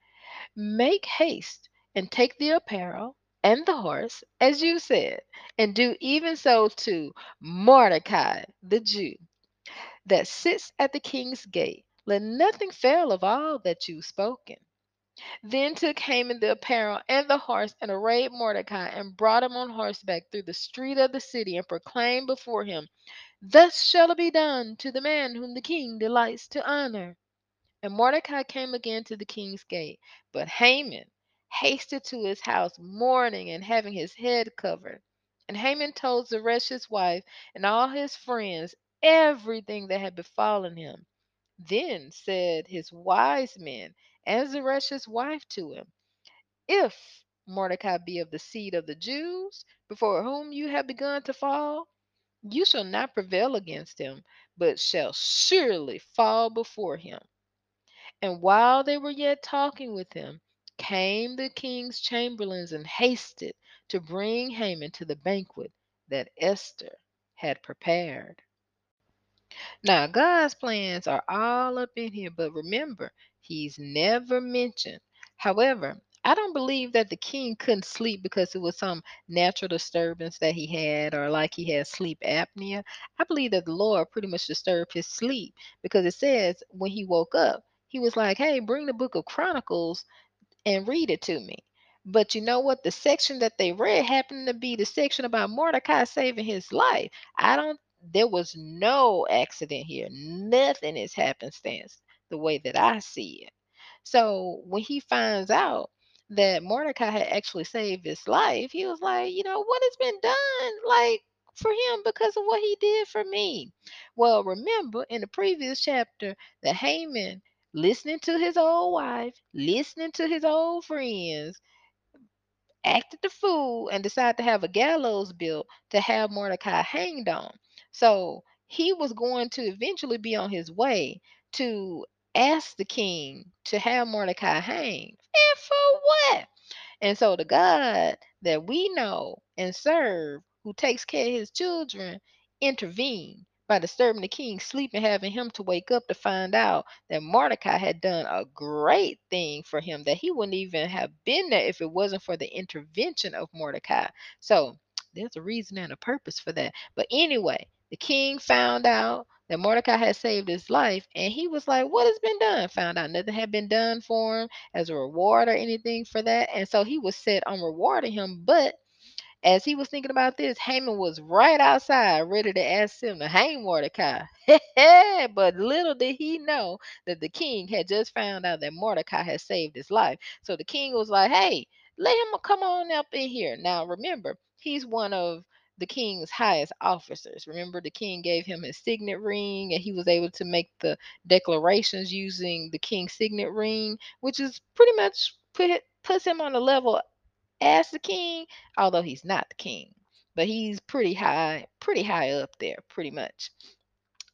Make haste and take the apparel and the horse, as you said, and do even so to Mordecai the Jew, that sits at the king's gate. Let nothing fail of all that you've spoken. Then took Haman the apparel and the horse, and arrayed Mordecai, and brought him on horseback through the street of the city, and proclaimed before him, Thus shall it be done to the man whom the king delights to honor. And Mordecai came again to the king's gate, but Haman hasted to his house, mourning and having his head covered. And Haman told Zeresh his wife and all his friends everything that had befallen him. Then said his wise men and Zeresh his wife to him, If Mordecai be of the seed of the Jews, before whom you have begun to fall, you shall not prevail against him, but shall surely fall before him. And while they were yet talking with him, came the king's chamberlains and hasted to bring Haman to the banquet that Esther had prepared. Now, God's plans are all up in here, but remember, He's never mentioned. However, I don't believe that the king couldn't sleep because it was some natural disturbance that he had or like he had sleep apnea. I believe that the Lord pretty much disturbed his sleep because it says when he woke up, he was like, Hey, bring the book of Chronicles and read it to me. But you know what? The section that they read happened to be the section about Mordecai saving his life. I don't, there was no accident here. Nothing is happenstance the way that I see it. So when he finds out that Mordecai had actually saved his life, he was like, you know, what has been done like for him because of what he did for me? Well, remember in the previous chapter that Haman listening to his old wife, listening to his old friends, acted the fool and decided to have a gallows built to have Mordecai hanged on. So he was going to eventually be on his way to ask the king to have Mordecai hanged. And for what? And so the God that we know and serve, who takes care of his children, intervened by disturbing the king's sleep and having him to wake up to find out that Mordecai had done a great thing for him, that he wouldn't even have been there if it wasn't for the intervention of Mordecai. So there's a reason and a purpose for that. But anyway, the king found out that Mordecai had saved his life, and he was like, What has been done? Found out nothing had been done for him as a reward or anything for that. And so he was set on rewarding him, but as he was thinking about this, Haman was right outside, ready to ask him to hang Mordecai. [LAUGHS] but little did he know that the king had just found out that Mordecai had saved his life. So the king was like, hey, let him come on up in here. Now, remember, he's one of the king's highest officers. Remember, the king gave him his signet ring, and he was able to make the declarations using the king's signet ring, which is pretty much put puts him on a level as the king, although he's not the king, but he's pretty high, pretty high up there, pretty much.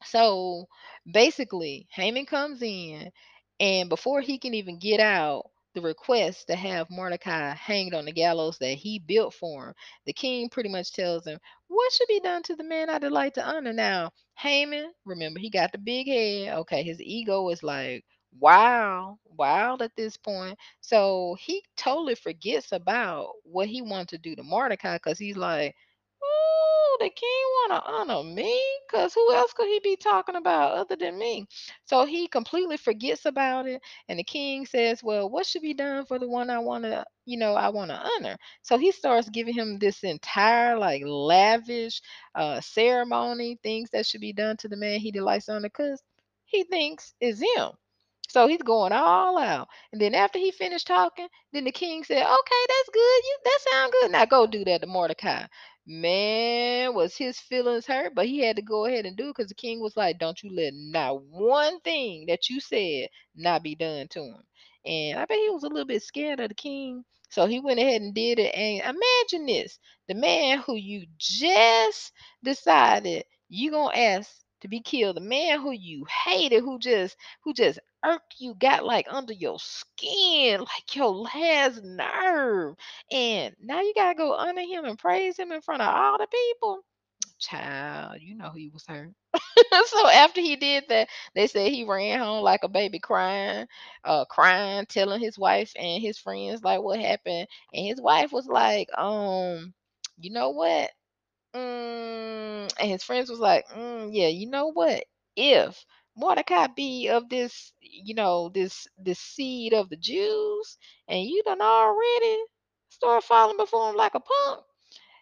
So basically, Haman comes in, and before he can even get out, the request to have Mordecai hanged on the gallows that he built for him, the king pretty much tells him, What should be done to the man I delight to honor? Now, Haman, remember, he got the big head. Okay, his ego is like, wow, wild at this point. So he totally forgets about what he wanted to do to Mordecai because he's like, oh, the king want to honor me because who else could he be talking about other than me? So he completely forgets about it. And the king says, well, what should be done for the one I want to, you know, I want to honor? So he starts giving him this entire like lavish uh, ceremony, things that should be done to the man he delights honor because he thinks is him. So he's going all out. And then after he finished talking, then the king said, Okay, that's good. You that sound good. Now go do that to Mordecai. Man, was his feelings hurt, but he had to go ahead and do it because the king was like, Don't you let not one thing that you said not be done to him. And I bet he was a little bit scared of the king. So he went ahead and did it. And imagine this the man who you just decided you gonna ask to be killed, the man who you hated, who just who just irked you, got like under your skin, [LAUGHS] like your last nerve. And now you gotta go under him and praise him in front of all the people. Child, you know he was hurt. [LAUGHS] so after he did that, they said he ran home like a baby crying, uh, crying, telling his wife and his friends like what happened. And his wife was like, um, you know what? Mm, and his friends was like, mm, yeah, you know what? If Mordecai be of this, you know, this this seed of the Jews, and you done already start falling before him like a punk,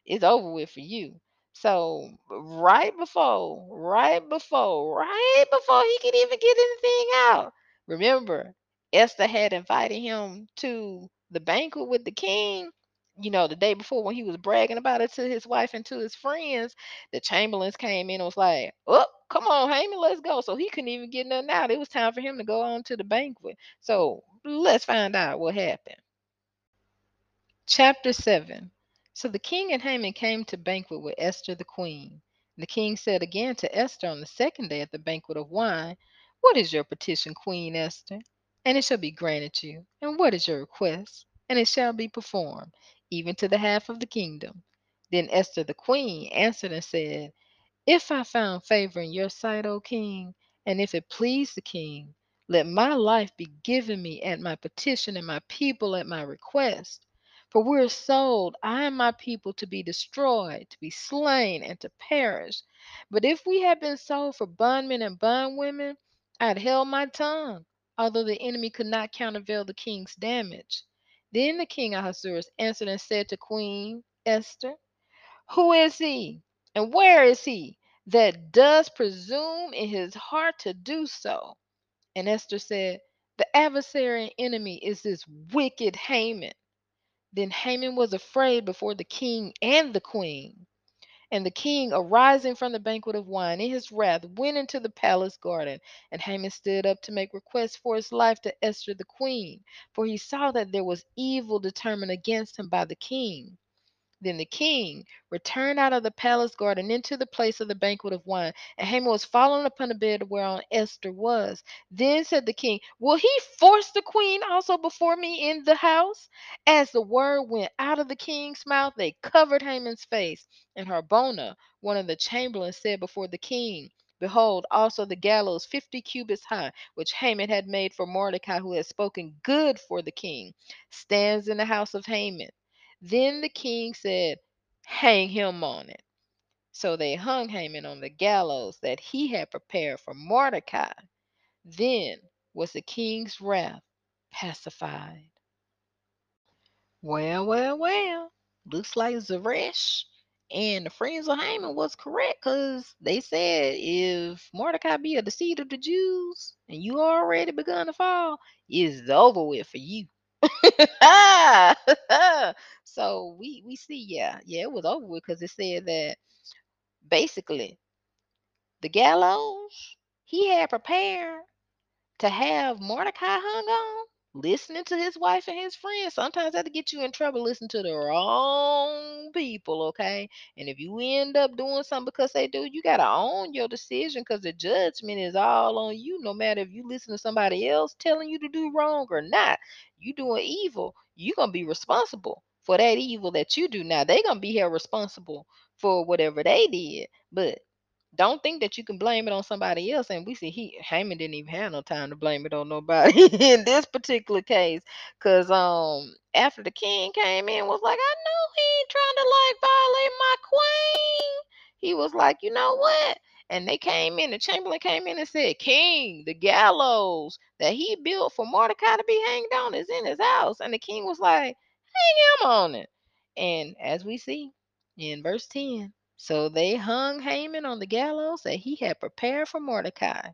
it's over with for you. So right before, right before, right before he could even get anything out, remember, Esther had invited him to the banquet with the king. You know, the day before when he was bragging about it to his wife and to his friends, the chamberlains came in and was like, Oh, come on, Haman, let's go. So he couldn't even get nothing out. It was time for him to go on to the banquet. So let's find out what happened. Chapter 7 So the king and Haman came to banquet with Esther the queen. The king said again to Esther on the second day at the banquet of wine, What is your petition, Queen Esther? and it shall be granted you. And what is your request? And it shall be performed, even to the half of the kingdom. Then Esther the queen answered and said, If I found favor in your sight, O king, and if it please the king, let my life be given me at my petition and my people at my request. For we're sold, I and my people, to be destroyed, to be slain, and to perish. But if we had been sold for bondmen and bondwomen, I'd held my tongue, although the enemy could not countervail the king's damage. Then the king Ahasuerus answered and said to Queen Esther, Who is he, and where is he that does presume in his heart to do so? And Esther said, The adversary and enemy is this wicked Haman. Then Haman was afraid before the king and the queen. And the king, arising from the banquet of wine in his wrath, went into the palace garden. And Haman stood up to make request for his life to Esther the queen, for he saw that there was evil determined against him by the king. Then the king returned out of the palace garden into the place of the banquet of wine, and Haman was fallen upon the bed whereon Esther was. Then said the king, Will he force the queen also before me in the house? As the word went out of the king's mouth, they covered Haman's face. And Harbona, one of the chamberlains, said before the king, Behold, also the gallows fifty cubits high, which Haman had made for Mordecai, who had spoken good for the king, stands in the house of Haman. Then the king said, Hang him on it. So they hung Haman on the gallows that he had prepared for Mordecai. Then was the king's wrath pacified. Well, well, well. Looks like Zeresh and the friends of Haman was correct because they said if Mordecai be a seed of the Jews and you already begun to fall, it's over with for you. [LAUGHS] so we we see, yeah, yeah, it was over with because it said that basically the gallows he had prepared to have Mordecai hung on, listening to his wife and his friends. Sometimes that'll get you in trouble listening to the wrong people, okay? And if you end up doing something because they do, you gotta own your decision because the judgment is all on you, no matter if you listen to somebody else telling you to do wrong or not. You doing evil, you're gonna be responsible for that evil that you do. Now they're gonna be held responsible for whatever they did, but don't think that you can blame it on somebody else. And we see he Haman didn't even have no time to blame it on nobody [LAUGHS] in this particular case. Cause um after the king came in was like, I know he ain't trying to like violate my queen. He was like, you know what? And they came in, the chamberlain came in and said, King, the gallows that he built for Mordecai to be hanged on is in his house. And the king was like, hang him on it. And as we see in verse 10, so they hung Haman on the gallows that he had prepared for Mordecai.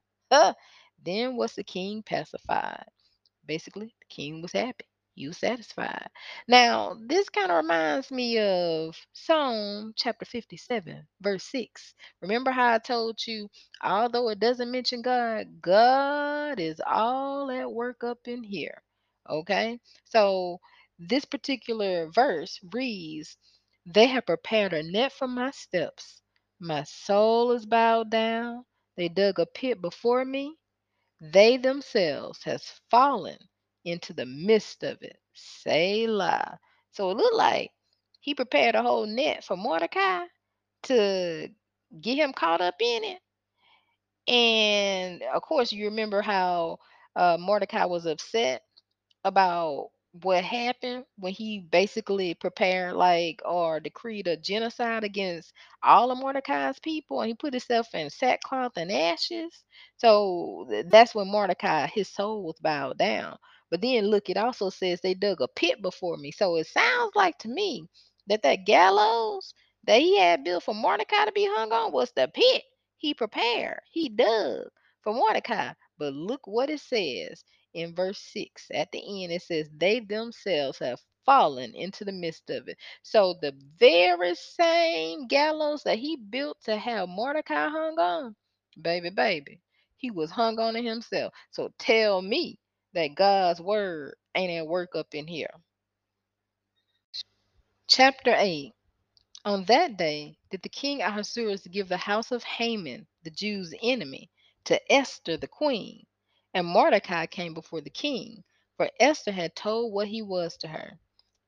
Then was the king pacified. Basically, the king was happy. Was satisfied. Now, this kind of reminds me of Psalm chapter 57, verse 6. Remember how I told you, although it doesn't mention God, God is all at work up in here. Okay? So, this particular verse reads, they have prepared a net for my steps. My soul is bowed down. They dug a pit before me. They themselves has fallen into the midst of it. Say, Selah. So it looked like he prepared a whole net for Mordecai to get him caught up in it. And of course, you remember how uh, Mordecai was upset about what happened when he basically prepared like or decreed a genocide against all of Mordecai's people and he put himself in sackcloth and ashes. So th- that's when Mordecai, his soul was bowed down. But then look, it also says they dug a pit before me. So it sounds like to me that that gallows that he had built for Mordecai to be hung on was the pit he prepared, he dug for Mordecai. But look what it says in verse 6 at the end it says they themselves have fallen into the midst of it. So the very same gallows that he built to have mordecai hung on baby baby he was hung on it himself. So tell me that god's word ain't at work up in here. Chapter 8 on that day did the king ahasuerus give the house of haman the jews enemy to esther the queen And Mordecai came before the king, for Esther had told what he was to her.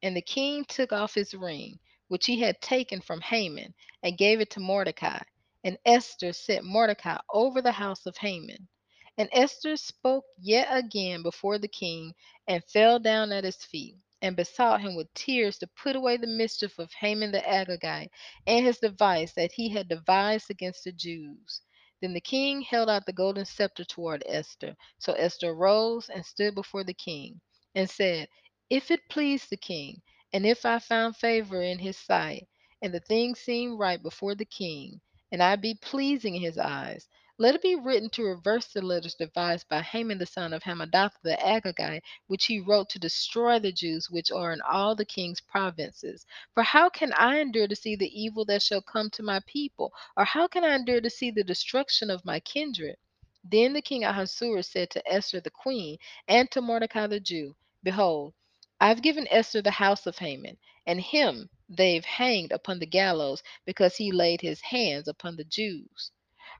And the king took off his ring, which he had taken from Haman, and gave it to Mordecai. And Esther set Mordecai over the house of Haman. And Esther spoke yet again before the king, and fell down at his feet, and besought him with tears to put away the mischief of Haman the Agagite, and his device that he had devised against the Jews. Then the king held out the golden scepter toward Esther. So Esther rose and stood before the king, and said, If it please the king, and if I found favor in his sight, and the thing seemed right before the king, and I be pleasing in his eyes, let it be written to reverse the letters devised by Haman the son of Hammedatha the Agagite, which he wrote to destroy the Jews which are in all the king's provinces. For how can I endure to see the evil that shall come to my people? Or how can I endure to see the destruction of my kindred? Then the king Ahasuerus said to Esther the queen and to Mordecai the Jew, Behold, I've given Esther the house of Haman, and him they've hanged upon the gallows because he laid his hands upon the Jews.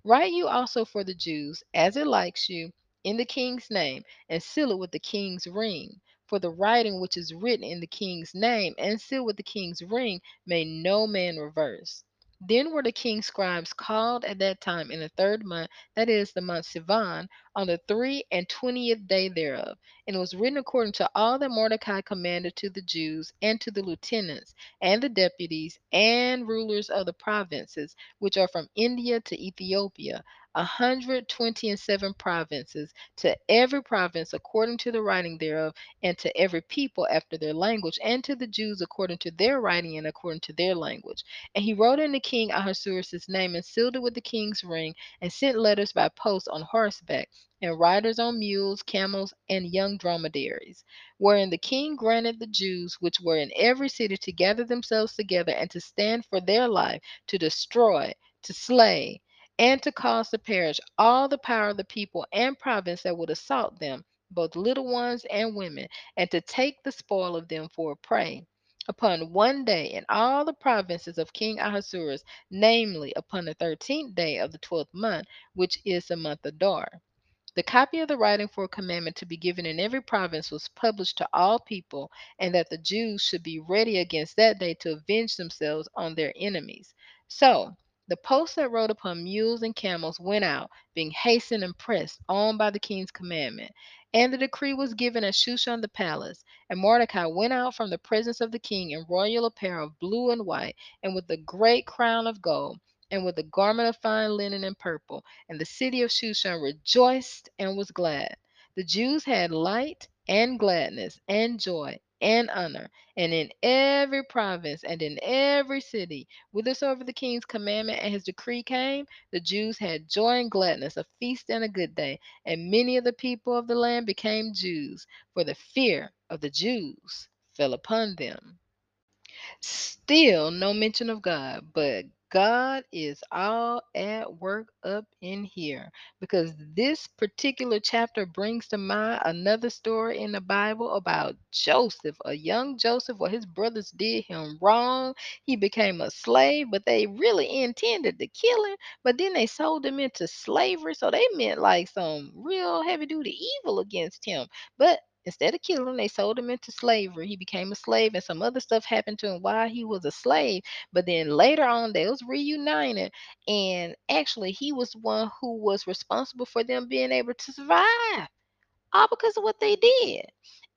Write you also for the Jews, as it likes you, in the king's name, and seal it with the king's ring. For the writing which is written in the king's name and sealed with the king's ring may no man reverse. Then were the king's scribes called at that time in the third month, that is the month Sivan, on the three and twentieth day thereof. And it was written according to all that Mordecai commanded to the Jews, and to the lieutenants, and the deputies, and rulers of the provinces, which are from India to Ethiopia, a hundred twenty and seven provinces, to every province according to the writing thereof, and to every people after their language, and to the Jews according to their writing and according to their language. And he wrote in the king Ahasuerus' name, and sealed it with the king's ring, and sent letters by post on horseback, and riders on mules, camels, and young dromedaries, wherein the king granted the Jews which were in every city to gather themselves together and to stand for their life, to destroy, to slay, and to cause to perish all the power of the people and province that would assault them, both little ones and women, and to take the spoil of them for a prey. Upon one day in all the provinces of King Ahasuerus, namely upon the thirteenth day of the twelfth month, which is the month Adar. The copy of the writing for a commandment to be given in every province was published to all people, and that the Jews should be ready against that day to avenge themselves on their enemies. So, the posts that rode upon mules and camels went out, being hastened and pressed on by the king's commandment. And the decree was given at Shushan the palace. And Mordecai went out from the presence of the king in royal apparel of blue and white, and with a great crown of gold, and with a garment of fine linen and purple. And the city of Shushan rejoiced and was glad. The Jews had light and gladness and joy and honor, and in every province and in every city, whithersoever the king's commandment and his decree came, the Jews had joy and gladness, a feast and a good day. And many of the people of the land became Jews, for the fear of the Jews fell upon them. Still no mention of God, but God is all at work up in here because this particular chapter brings to mind another story in the Bible about Joseph, a young Joseph, where his brothers did him wrong. He became a slave, but they really intended to kill him, but then they sold him into slavery. So they meant like some real heavy duty evil against him. But Instead of killing him, they sold him into slavery. He became a slave, and some other stuff happened to him while he was a slave. But then later on, they was reunited, and actually, he was one who was responsible for them being able to survive, all because of what they did.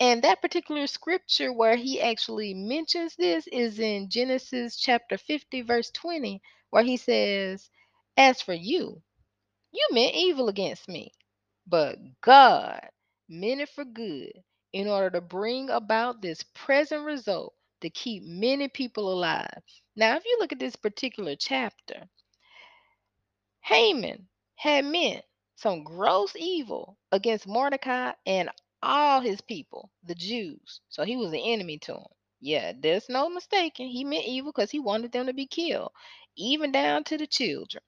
And that particular scripture where he actually mentions this is in Genesis chapter 50, verse 20, where he says, As for you, you meant evil against me, but God it for good in order to bring about this present result to keep many people alive. Now, if you look at this particular chapter, Haman had meant some gross evil against Mordecai and all his people, the Jews. So he was an enemy to them. Yeah, there's no mistaking. He meant evil because he wanted them to be killed, even down to the children.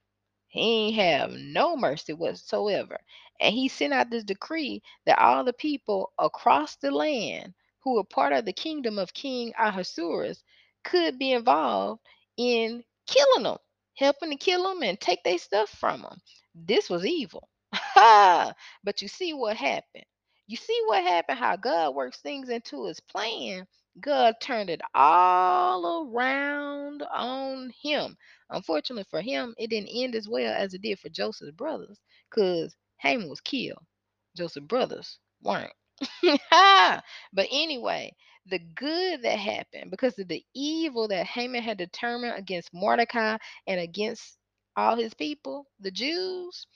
He ain't have no mercy whatsoever. And he sent out this decree that all the people across the land who were part of the kingdom of King Ahasuerus could be involved in killing them, helping to kill them and take their stuff from them. This was evil. [LAUGHS] But you see what happened. You see what happened, how God works things into his plan. God turned it all around on him. Unfortunately for him, it didn't end as well as it did for Joseph's brothers, because Haman was killed. Joseph's brothers weren't. [LAUGHS] but anyway, the good that happened because of the evil that Haman had determined against Mordecai and against all his people, the Jews,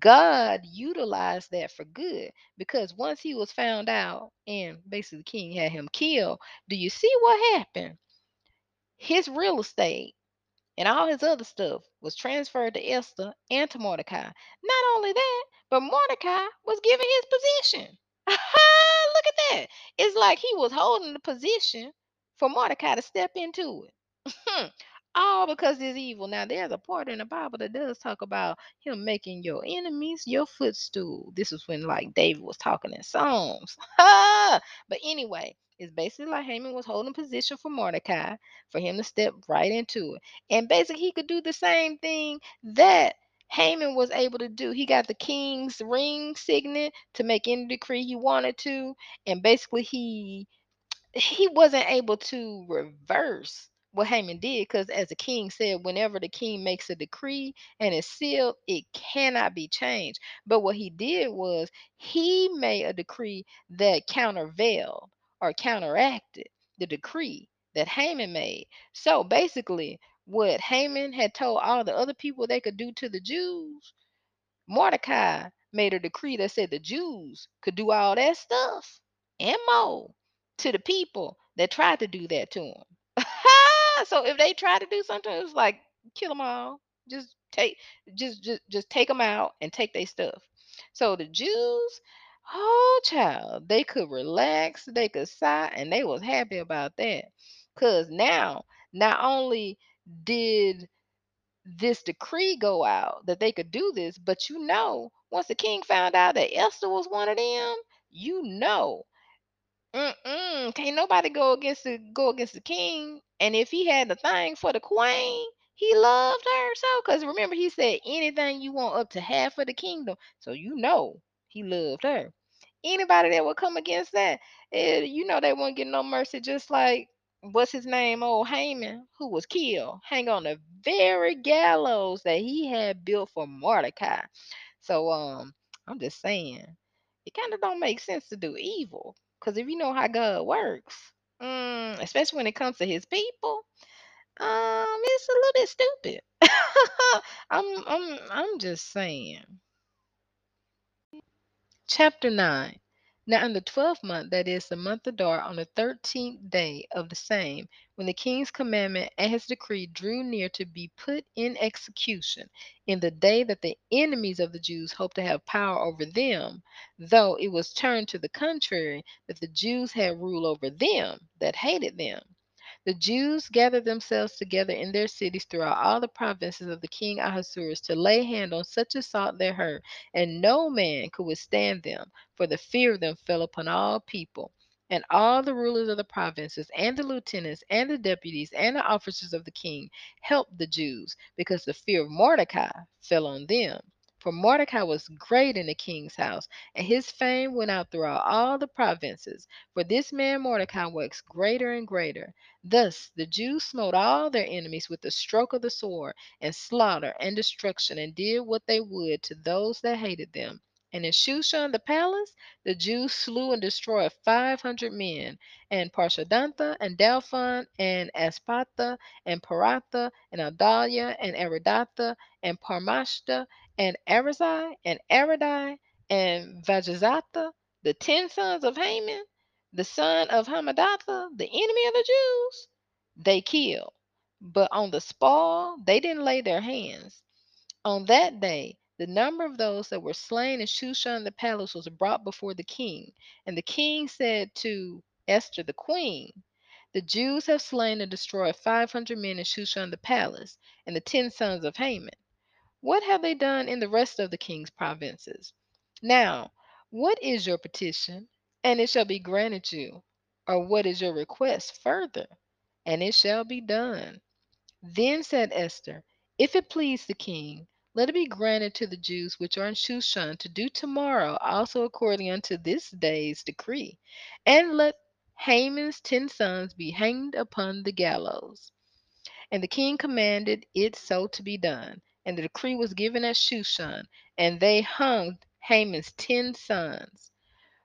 God utilized that for good because once he was found out and basically the king had him killed, do you see what happened? His real estate and all his other stuff was transferred to Esther and to Mordecai. Not only that, but Mordecai was given his position. [LAUGHS] Look at that. It's like he was holding the position for Mordecai to step into it. [LAUGHS] Hmm. All because it's evil. Now, there's a part in the Bible that does talk about him making your enemies your footstool. This is when, like, David was talking in Psalms. [LAUGHS] but anyway, it's basically like Haman was holding position for Mordecai for him to step right into it. And basically, he could do the same thing that Haman was able to do. He got the king's ring signet to make any decree he wanted to. And basically, he he wasn't able to reverse what Haman did because, as the king said, whenever the king makes a decree and it's sealed, it cannot be changed. But what he did was he made a decree that countervailed or counteracted the decree that Haman made. So basically, what Haman had told all the other people they could do to the Jews, Mordecai made a decree that said the Jews could do all that stuff and more to the people that tried to do that to them. So if they try to do something, it was like kill them all. Just take, just just just take them out and take their stuff. So the Jews, oh child, they could relax, they could sigh, and they was happy about that. Cause now, not only did this decree go out that they could do this, but you know, once the king found out that Esther was one of them, you know Mm-mm. Can't nobody go against the go against the king. And if he had the thing for the queen, he loved her so. Because remember, he said anything you want up to half of the kingdom. So you know he loved her. Anybody that would come against that, eh, you know they won't get no mercy. Just like what's his name, old Haman, who was killed, hang on the very gallows that he had built for Mordecai. So um, I'm just saying, it kind of don't make sense to do evil. Because if you know how God works, mm, especially when it comes to his people, um, it's a little bit stupid. [LAUGHS] I'm I'm I'm just saying. Chapter 9. Now in the twelfth month, that is the month of Adar, on the thirteenth day of the same, when the king's commandment and his decree drew near to be put in execution, in the day that the enemies of the Jews hoped to have power over them, though it was turned to the contrary, that the Jews had rule over them that hated them. The Jews gathered themselves together in their cities throughout all the provinces of the king Ahasuerus to lay hand on such as sought their and no man could withstand them, for the fear of them fell upon all people. And all the rulers of the provinces, and the lieutenants, and the deputies, and the officers of the king helped the Jews, because the fear of Mordecai fell on them. For Mordecai was great in the king's house, and his fame went out throughout all the provinces. For this man Mordecai waxed greater and greater. Thus the Jews smote all their enemies with the stroke of the sword, and slaughter and destruction, and did what they would to those that hated them. And in Shushan the palace, the Jews slew and destroyed five hundred men, and Parshandatha, and Dalphon, and Aspatha, and Paratha, and Adalia, and Aridatha, and Parmashta, and Arisai, and Aridai, and Vajezatha, the ten sons of Haman, the son of Hammedatha, the enemy of the Jews, they killed. But on the spoil, they didn't lay their hands. On that day, the number of those that were slain in Shushan the palace was brought before the king. And the king said to Esther the queen, The Jews have slain and destroyed 500 men in Shushan the palace, and the ten sons of Haman. What have they done in the rest of the king's provinces? Now, what is your petition? And it shall be granted you. Or what is your request further? And it shall be done. Then said Esther, If it please the king, let it be granted to the Jews which are in Shushan to do tomorrow also according unto this day's decree, and let Haman's ten sons be hanged upon the gallows. And the king commanded it so to be done. And the decree was given at Shushan, and they hung Haman's ten sons.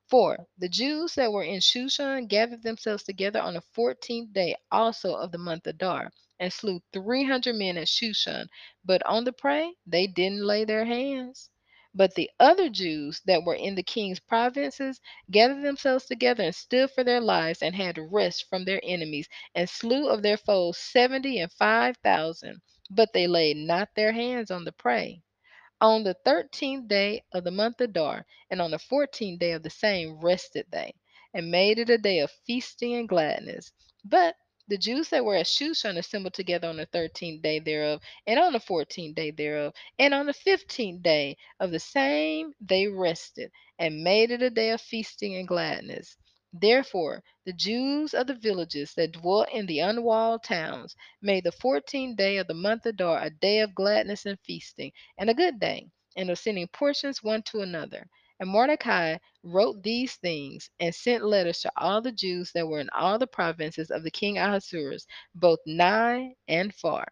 For the Jews that were in Shushan gathered themselves together on the fourteenth day also of the month of Adar, and slew three hundred men at Shushan. But on the prey they didn't lay their hands. But the other Jews that were in the king's provinces gathered themselves together and stood for their lives and had rest from their enemies, and slew of their foes seventy and five thousand. But they laid not their hands on the prey. On the thirteenth day of the month Adar, and on the fourteenth day of the same rested they, and made it a day of feasting and gladness. But the Jews that were at Shushan assembled together on the thirteenth day thereof, and on the fourteenth day thereof, and on the fifteenth day of the same they rested, and made it a day of feasting and gladness. Therefore the Jews of the villages that dwelt in the unwalled towns made the fourteenth day of the month Adar a day of gladness and feasting, and a good day, and of sending portions one to another. And Mordecai wrote these things and sent letters to all the Jews that were in all the provinces of the king Ahasuerus, both nigh and far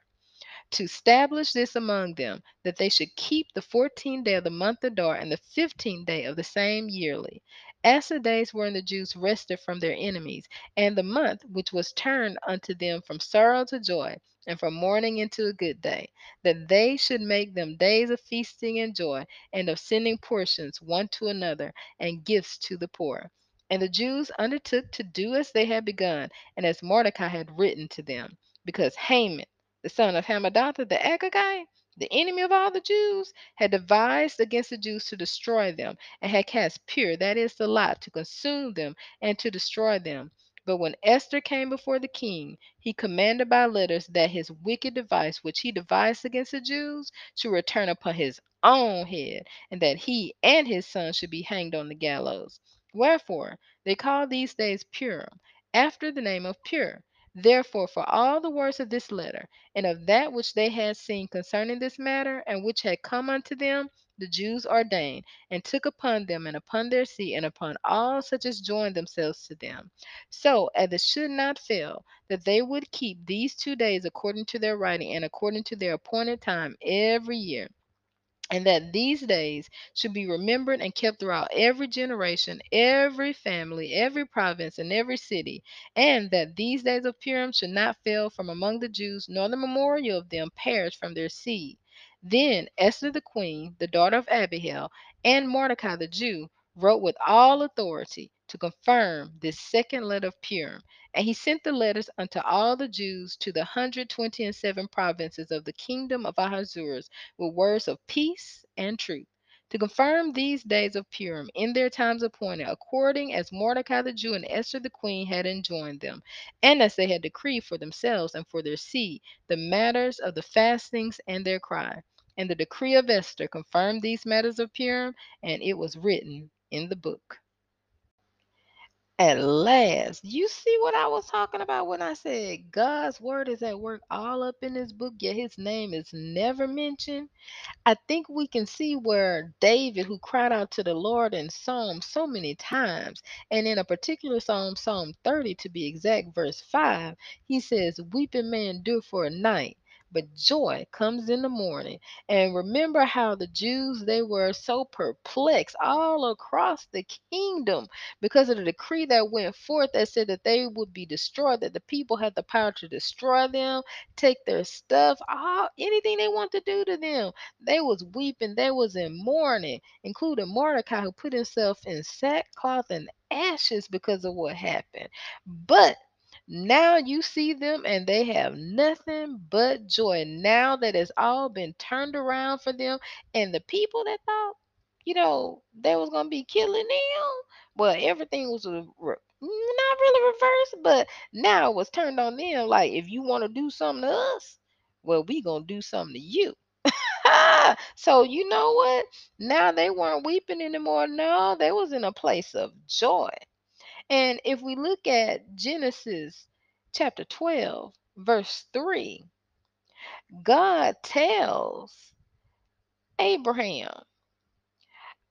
to establish this among them, that they should keep the fourteenth day of the month Adar and the fifteenth day of the same yearly, as the days wherein the Jews rested from their enemies, and the month which was turned unto them from sorrow to joy, and from mourning into a good day, that they should make them days of feasting and joy, and of sending portions one to another, and gifts to the poor. And the Jews undertook to do as they had begun, and as Mordecai had written to them, because Haman, the son of Hammedatha the Agagite, the enemy of all the Jews, had devised against the Jews to destroy them, and had cast Pur, that is the lot, to consume them and to destroy them. But when Esther came before the king, he commanded by letters that his wicked device, which he devised against the Jews, should return upon his own head, and that he and his son should be hanged on the gallows. Wherefore they call these days Purim, after the name of Pur. Therefore, for all the words of this letter, and of that which they had seen concerning this matter, and which had come unto them, the Jews ordained, and took upon them, and upon their seed, and upon all such as joined themselves to them, so as it should not fail, that they would keep these two days according to their writing, and according to their appointed time every year and that these days should be remembered and kept throughout every generation, every family, every province, and every city, and that these days of Purim should not fail from among the Jews, nor the memorial of them perish from their seed. Then Esther the queen, the daughter of Abihail, and Mordecai the Jew wrote with all authority to confirm this second letter of Purim. And he sent the letters unto all the Jews to the hundred twenty and seven provinces of the kingdom of Ahasuerus with words of peace and truth. To confirm these days of Purim in their times appointed, according as Mordecai the Jew and Esther the queen had enjoined them, and as they had decreed for themselves and for their seed, the matters of the fastings and their cry. And the decree of Esther confirmed these matters of Purim, and it was written in the book. At last, you see what I was talking about when I said God's word is at work all up in this book, yet his name is never mentioned? I think we can see where David, who cried out to the Lord in Psalm so many times, and in a particular Psalm, Psalm 30 to be exact, verse 5, he says, Weeping may endure for a night, but joy comes in the morning. And remember how the Jews they were so perplexed all across the kingdom because of the decree that went forth that said that they would be destroyed, that the people had the power to destroy them, take their stuff, all anything they want to do to them. They was weeping, they was in mourning, including Mordecai who put himself in sackcloth and ashes because of what happened. But now you see them and they have nothing but joy. Now that it's all been turned around for them, and the people that thought, you know, they was gonna be killing them, well, everything was re- not really reversed, but now it was turned on them. Like, if you want to do something to us, well, we gonna do something to you. [LAUGHS] so you know what? Now they weren't weeping anymore. No, they was in a place of joy. And if we look at Genesis chapter 12, verse 3, God tells Abraham,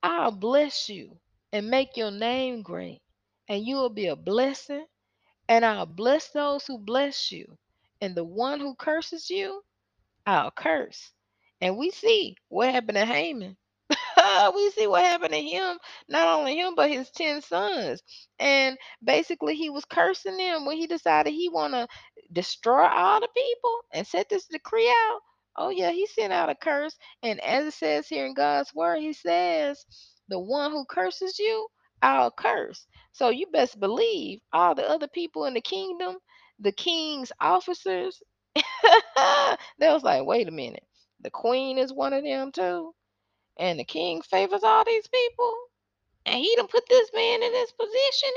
I'll bless you and make your name great, and you will be a blessing, and I'll bless those who bless you, and the one who curses you, I'll curse. And we see what happened to Haman. [LAUGHS] we see what happened to him, not only him, but his 10 sons. And basically he was cursing them when he decided he want to destroy all the people and set this decree out. Oh yeah, he sent out a curse. And as it says here in God's word, he says, the one who curses you, I'll curse. So you best believe all the other people in the kingdom, the king's officers, [LAUGHS] they was like, wait a minute. The queen is one of them too and the king favors all these people and he done put this man in this position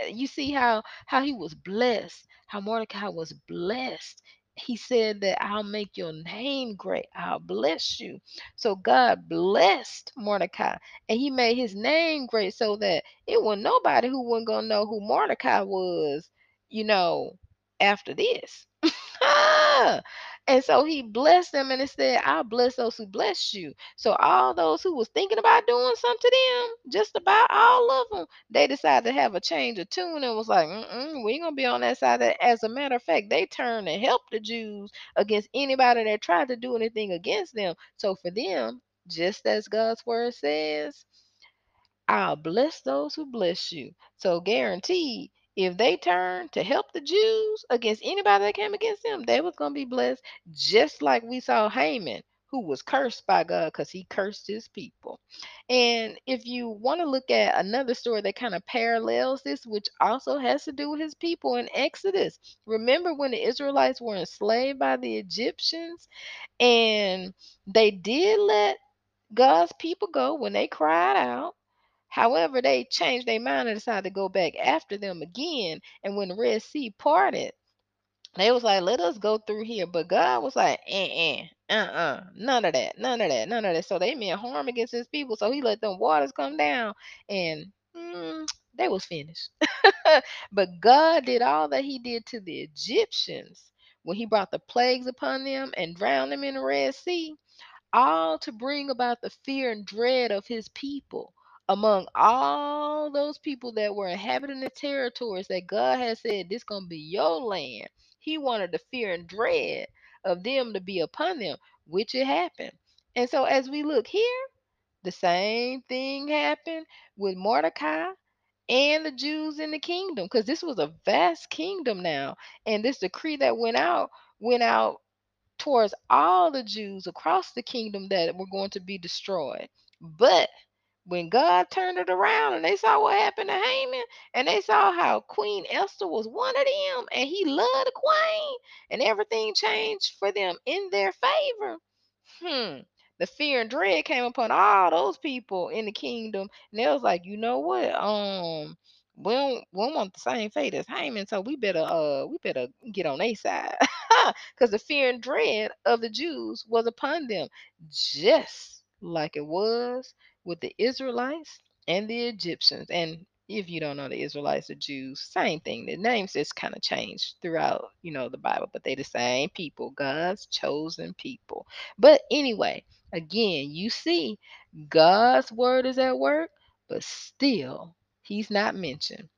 here. You see how how he was blessed how mordecai was blessed. He said that i'll make your name great. I'll bless you. So god blessed mordecai and he made his name great so that it was nobody who wasn't gonna know who mordecai was you know after this [LAUGHS] ah! And so he blessed them and it said, I'll bless those who bless you. So all those who was thinking about doing something to them, just about all of them, they decided to have a change of tune and was like, we ain't gonna be on that side. As a matter of fact, they turned and helped the Jews against anybody that tried to do anything against them. So for them, just as God's word says, I'll bless those who bless you. So guaranteed, if they turned to help the Jews against anybody that came against them, they was gonna be blessed, just like we saw Haman, who was cursed by God because he cursed his people. And if you want to look at another story that kind of parallels this, which also has to do with his people in Exodus, remember when the Israelites were enslaved by the Egyptians and they did let God's people go when they cried out However, they changed their mind and decided to go back after them again. And when the Red Sea parted, they was like, let us go through here. But God was like, eh, eh, uh-uh, none of that, none of that, none of that. So they meant harm against his people. So he let them waters come down and mm, they was finished. [LAUGHS] but God did all that he did to the Egyptians when he brought the plagues upon them and drowned them in the Red Sea all to bring about the fear and dread of his people among all those people that were inhabiting the territories that God had said this gonna be your land. He wanted the fear and dread of them to be upon them, which it happened. And so as we look here, the same thing happened with Mordecai and the Jews in the kingdom, because this was a vast kingdom now. And this decree that went out went out towards all the Jews across the kingdom that were going to be destroyed. But when God turned it around and they saw what happened to Haman and they saw how Queen Esther was one of them and he loved the queen and everything changed for them in their favor. Hmm. The fear and dread came upon all those people in the kingdom, and they was like, you know what? Um, we don't, we don't want the same fate as Haman, so we better uh we better get on their side. [LAUGHS] Because the fear and dread of the Jews was upon them, just like it was with the Israelites and the Egyptians. And if you don't know the Israelites or Jews, same thing. The names just kind of changed throughout, you know, the Bible, but they the same people, God's chosen people. But anyway, again, you see, God's word is at work, but still, He's not mentioned.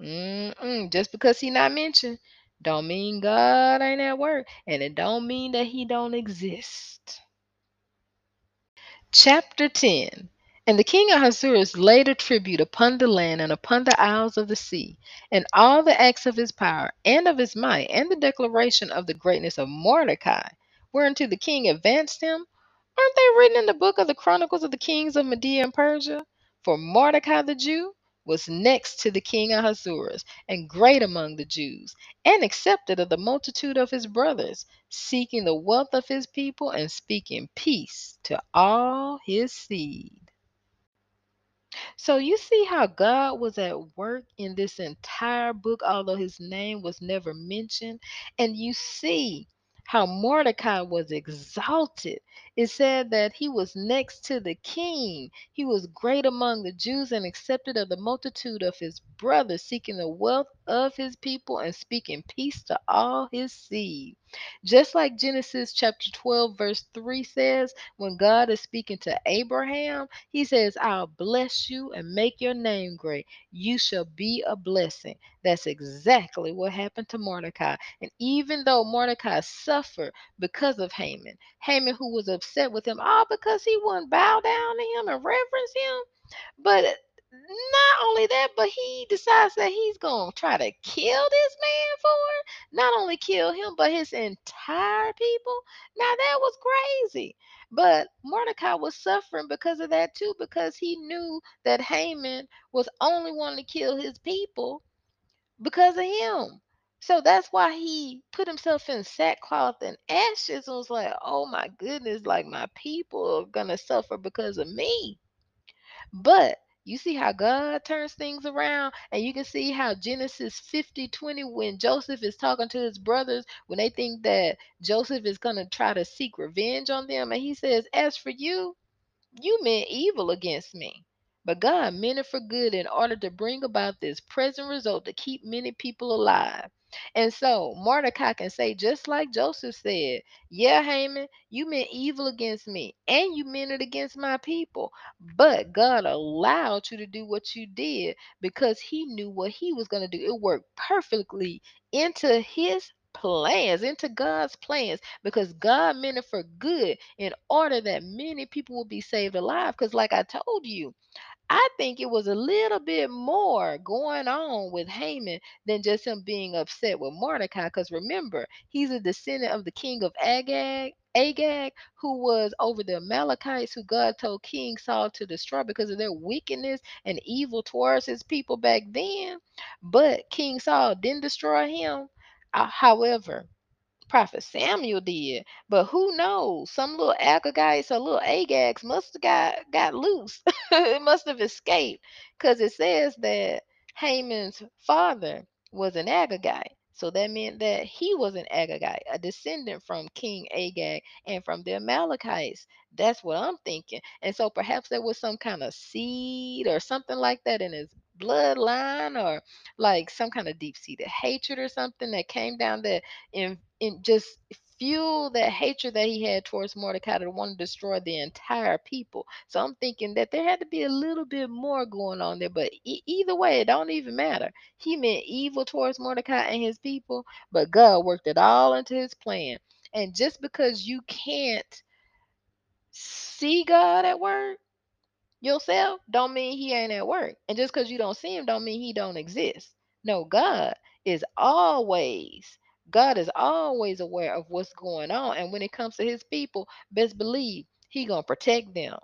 Mm-mm. Just because He's not mentioned, don't mean God ain't at work, and it don't mean that He don't exist. Chapter 10 And the king of Ahasuerus laid a tribute upon the land and upon the isles of the sea, and all the acts of his power and of his might, and the declaration of the greatness of Mordecai, whereunto the king advanced him, aren't they written in the book of the chronicles of the kings of Media and Persia? For Mordecai the Jew was next to the king of Ahasuerus, and great among the Jews, and accepted of the multitude of his brothers, seeking the wealth of his people and speaking peace to all his seed. So you see how God was at work in this entire book, although his name was never mentioned. And you see how Mordecai was exalted. It said that he was next to the king. He was great among the Jews and accepted of the multitude of his brothers, seeking the wealth of his people and speaking peace to all his seed. Just like Genesis chapter 12, verse 3 says, when God is speaking to Abraham, he says, I'll bless you and make your name great. You shall be a blessing. That's exactly what happened to Mordecai. And even though Mordecai suffered because of Haman, Haman, who was upset with him, all because he wouldn't bow down to him and reverence him, but not only that, but he decides that he's going to try to kill this man for. Not only kill him, but his entire people. Now, that was crazy. But Mordecai was suffering because of that too, because he knew that Haman was only wanting to kill his people because of him. So that's why he put himself in sackcloth and ashes and was like, oh my goodness, like my people are going to suffer because of me. But you see how God turns things around, and you can see how Genesis 50 20, when Joseph is talking to his brothers, when they think that Joseph is going to try to seek revenge on them, and he says, As for you, you meant evil against me. But God meant it for good in order to bring about this present result to keep many people alive. And so Mordecai can say, just like Joseph said, Yeah, Haman, you meant evil against me, and you meant it against my people. But God allowed you to do what you did because He knew what He was going to do. It worked perfectly into His plans, into God's plans, because God meant it for good in order that many people will be saved alive. Because, like I told you, I think it was a little bit more going on with Haman than just him being upset with Mordecai. Because remember, he's a descendant of the king of Agag, Agag, who was over the Amalekites, who God told King Saul to destroy because of their wickedness and evil towards his people back then. But King Saul didn't destroy him. Uh, however, Prophet Samuel did. But who knows? Some little Agagites or little Agags must have got, got loose. [LAUGHS] it must have escaped. Because it says that Haman's father was an Agagite. So that meant that he was an Agagite, a descendant from King Agag and from the Amalekites. That's what I'm thinking. And so perhaps there was some kind of seed or something like that in his bloodline or like some kind of deep seated hatred or something that came down that in in just fuel that hatred that he had towards Mordecai to want to destroy the entire people. So I'm thinking that there had to be a little bit more going on there. But e- either way, it don't even matter. He meant evil towards Mordecai and his people, but God worked it all into his plan. And just because you can't see God at work yourself, don't mean he ain't at work. And just because you don't see him, don't mean he don't exist. No, God is always God is always aware of what's going on. And when it comes to his people, best believe he gonna protect them.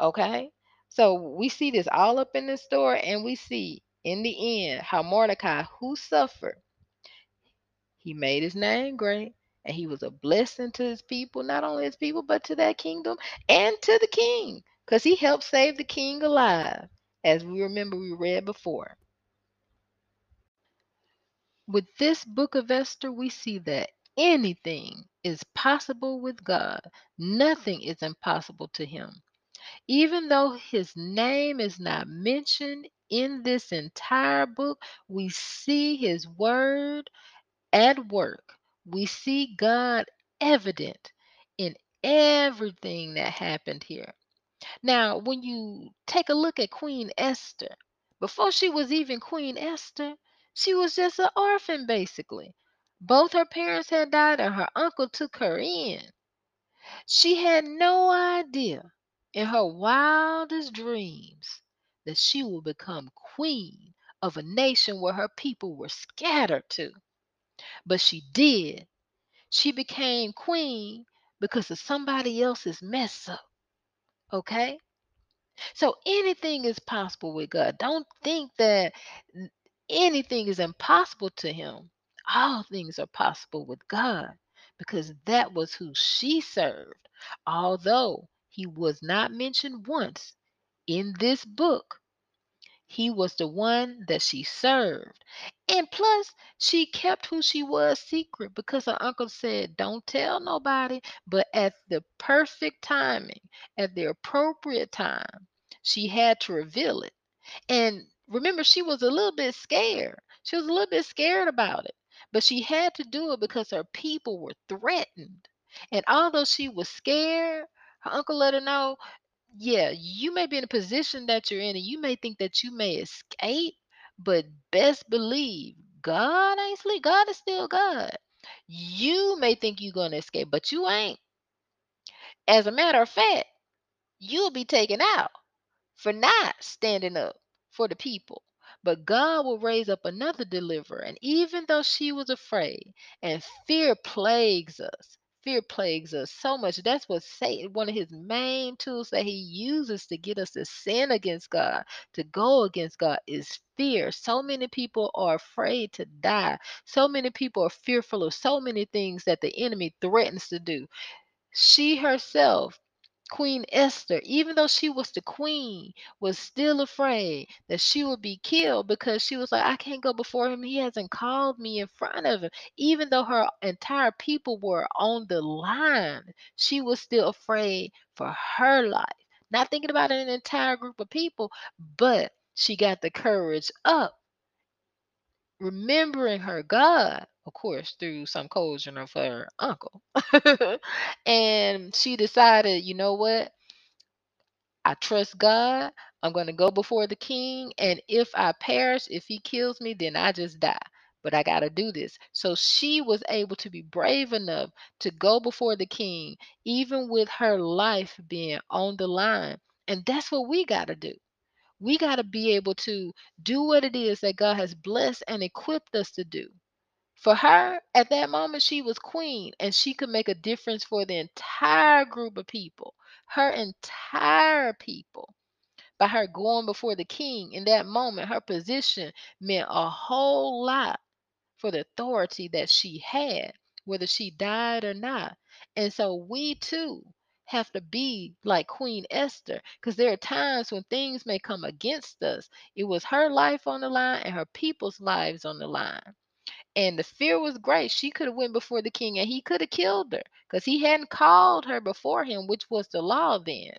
Okay? So we see this all up in the story, and we see in the end how Mordecai, who suffered, he made his name great, and he was a blessing to his people, not only his people, but to that kingdom and to the king, because he helped save the king alive, as we remember we read before. With this book of Esther, we see that anything is possible with God. Nothing is impossible to him. Even though his name is not mentioned in this entire book, we see his word at work. We see God evident in everything that happened here. Now, when you take a look at Queen Esther, before she was even Queen Esther, she was just an orphan, basically. Both her parents had died, and her uncle took her in. She had no idea in her wildest dreams that she would become queen of a nation where her people were scattered to. But she did. She became queen because of somebody else's mess up. Okay? So anything is possible with God. Don't think that anything is impossible to him. All things are possible with God because that was who she served. Although he was not mentioned once in this book, he was the one that she served. And plus, she kept who she was secret because her uncle said, Don't tell nobody. But at the perfect timing, at the appropriate time, she had to reveal it. And remember, she was a little bit scared. She was a little bit scared about it. But she had to do it because her people were threatened. And although she was scared, her uncle let her know, yeah, you may be in a position that you're in and you may think that you may escape, but best believe God ain't sleep. God is still God. You may think you're going to escape, but you ain't. As a matter of fact, you'll be taken out for not standing up for the people. But God will raise up another deliverer. And even though she was afraid, and fear plagues us, fear plagues us so much. That's what Satan, one of his main tools that he uses to get us to sin against God, to go against God, is fear. So many people are afraid to die. So many people are fearful of so many things that the enemy threatens to do. She herself Queen Esther, even though she was the queen, was still afraid that she would be killed because she was like, I can't go before him. He hasn't called me in front of him. Even though her entire people were on the line, she was still afraid for her life. Not thinking about an entire group of people, but she got the courage up remembering her God, of course, through some coercion of her uncle. [LAUGHS] and she decided, you know what? I trust God. I'm going to go before the king. And if I perish, if he kills me, then I just die. But I got to do this. So she was able to be brave enough to go before the king, even with her life being on the line. And that's what we got to do. We got to be able to do what it is that God has blessed and equipped us to do. For her, at that moment, she was queen and she could make a difference for the entire group of people, her entire people. By her going before the king in that moment, her position meant a whole lot for the authority that she had, whether she died or not. And so we too have to be like Queen Esther because there are times when things may come against us. It was her life on the line and her people's lives on the line. And the fear was great. She could have went before the king and he could have killed her because he hadn't called her before him, which was the law then.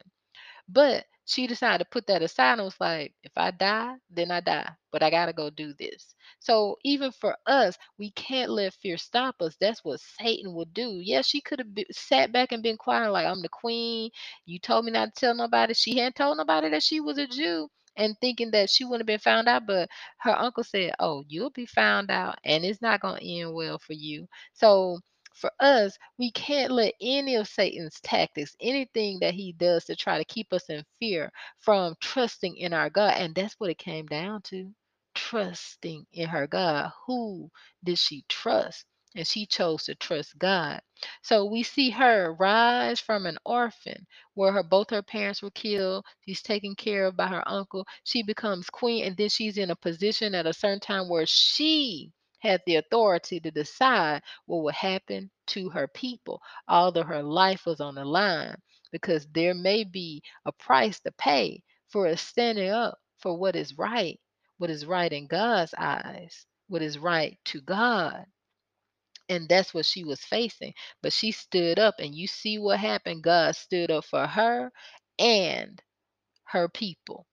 But she decided to put that aside and was like, if I die, then I die. But I got to go do this. So even for us, we can't let fear stop us. That's what Satan would do. Yeah, she could have sat back and been quiet, like, I'm the queen. You told me not to tell nobody. She hadn't told nobody that she was a Jew and thinking that she wouldn't have been found out. But her uncle said, Oh, you'll be found out and it's not going to end well for you. So for us, we can't let any of Satan's tactics, anything that he does to try to keep us in fear from trusting in our God. And that's what it came down to trusting in her God. Who did she trust? And she chose to trust God. So we see her rise from an orphan where her both her parents were killed. She's taken care of by her uncle. She becomes queen, and then she's in a position at a certain time where she had the authority to decide what would happen to her people, although her life was on the line, because there may be a price to pay for standing up for what is right, what is right in God's eyes, what is right to God. And that's what she was facing. But she stood up, and you see what happened. God stood up for her and her people.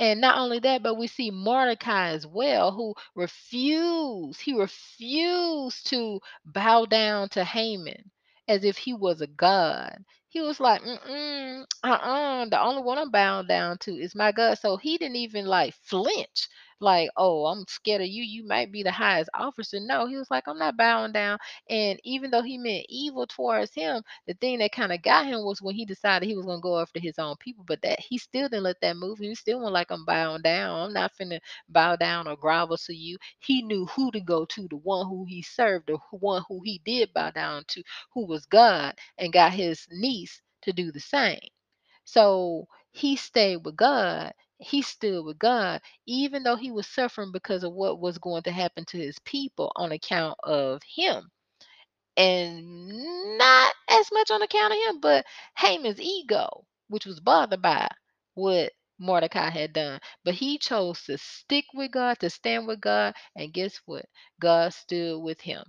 And not only that, but we see Mordecai as well, who refused, he refused to bow down to Haman as if he was a god. He was like, mm uh-uh, the only one I'm bowing down to is my God. So he didn't even like flinch, like, oh, I'm scared of you. You might be the highest officer. No, he was like, I'm not bowing down. And even though he meant evil towards him, the thing that kind of got him was when he decided he was gonna go after his own people. But that he still didn't let that move. He still went like I'm bowing down. I'm not finna bow down or grovel to you. He knew who to go to, the one who he served, the one who he did bow down to, who was God, and got his niece to do the same. So he stayed with God. He stood with God, even though he was suffering because of what was going to happen to his people on account of him and not as much on account of him, but Haman's ego, which was bothered by what Mordecai had done. But he chose to stick with God, to stand with God, and guess what? God stood with him.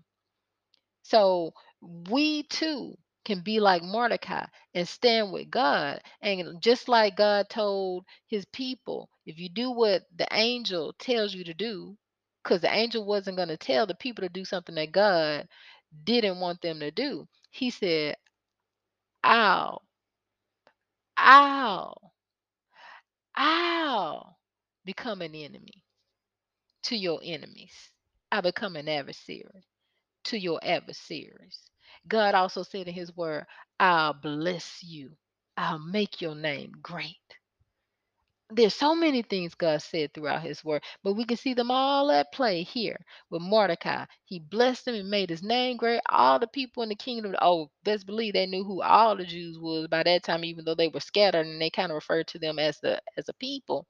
So we too can be like Mordecai and stand with God. And just like God told his people, if you do what the angel tells you to do, because the angel wasn't going to tell the people to do something that God didn't want them to do. He said, I'll, I'll, I'll become an enemy to your enemies. I become an adversary to your adversaries. God also said in his word, I'll bless you. I'll make your name great. There's so many things God said throughout his word, but we can see them all at play here with Mordecai. He blessed him and made his name great. All the people in the kingdom, oh, best believe they knew who all the Jews was by that time, even though they were scattered and they kind of referred to them as the as a people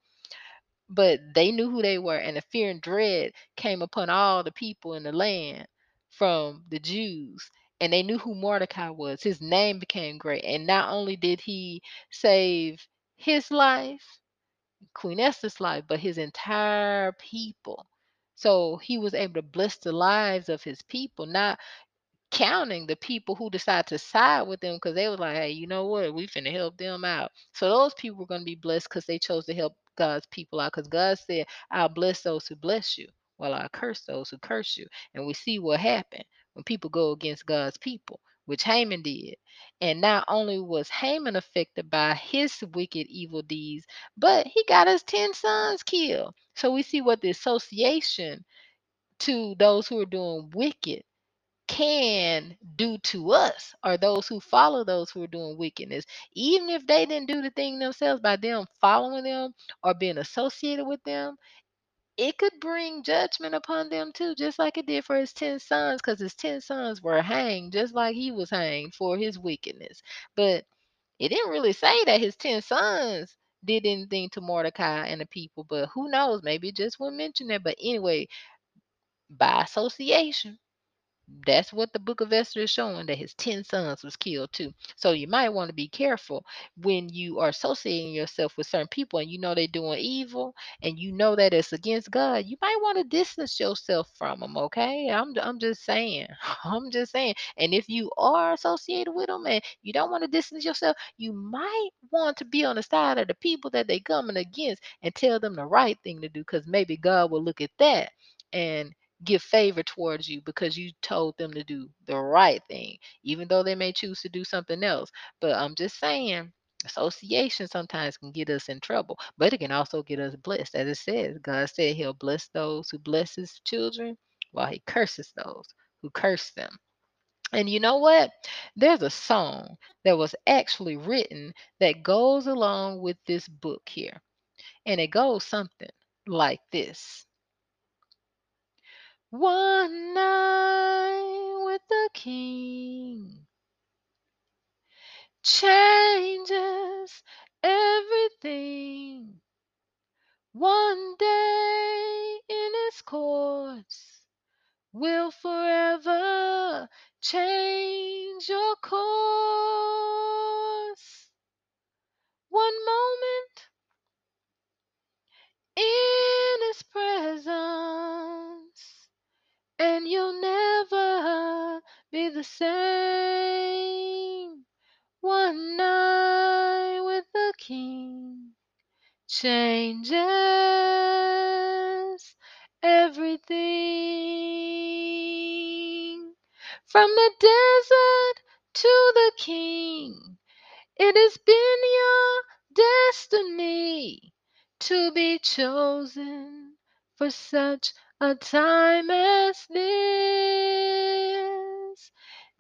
but they knew who they were, and the fear and dread came upon all the people in the land from the Jews. And they knew who Mordecai was. His name became great. And not only did he save his life, Queen Esther's life, but his entire people. So he was able to bless the lives of his people, not counting the people who decide to side with them because they were like, hey, you know what? We finna help them out. So those people were going to be blessed because they chose to help God's people out. Because God said, I'll bless those who bless you, while I curse those who curse you. And we see what happened when people go against God's people, which Haman did. And not only was Haman affected by his wicked evil deeds, but he got his 10 sons killed. So we see what the association to those who are doing wicked can do to us or those who follow those who are doing wickedness even if they didn't do the thing themselves by them following them or being associated with them it could bring judgment upon them too just like it did for his 10 sons because his 10 sons were hanged just like he was hanged for his wickedness. But it didn't really say that his 10 sons did anything to mordecai and the people but who knows? Maybe it just wouldn't mention that. But anyway by association that's what the book of Esther is showing that his 10 sons was killed too. So you might want to be careful when you are associating yourself with certain people and you know they're doing evil and you know that it's against God. You might want to distance yourself from them, okay? I'm I'm just saying. [LAUGHS] I'm just saying. And if you are associated with them and you don't want to distance yourself, you might want to be on the side of the people that they're coming against and tell them the right thing to do cuz maybe God will look at that and give favor towards you because you told them to do the right thing, even though they may choose to do something else. But I'm just saying, association sometimes can get us in trouble, but it can also get us blessed. As it says, God said He'll bless those who bless His children, while He curses those who curse them. And you know what? There's a song that was actually written that goes along with this book here. And it goes something like this. One night with the king changes everything. One day in his courts will forever change your course. One moment in his presence and you'll never be the same. One night with the king changes everything. From the desert to the king, it has been your destiny to be chosen for such a time as this.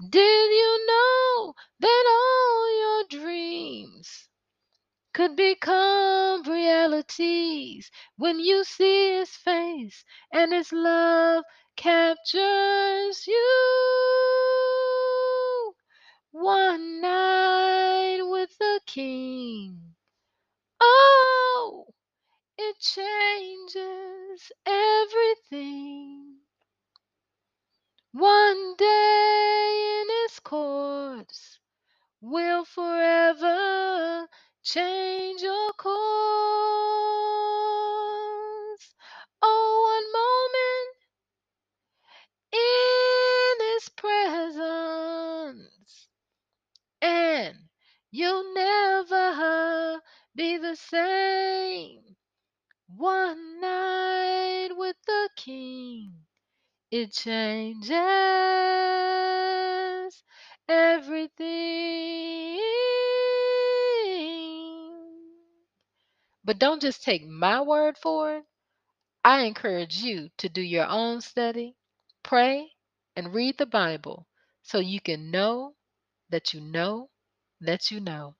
Did you know that all your dreams could become realities when you see his face and his love captures you? One night with the king. Oh, it changes everything. One day in his courts will forever change your course. Oh, one moment in his presence, and you'll never be the same. One night with the king. It changes everything. But don't just take my word for it. I encourage you to do your own study, pray, and read the Bible so you can know that you know that you know.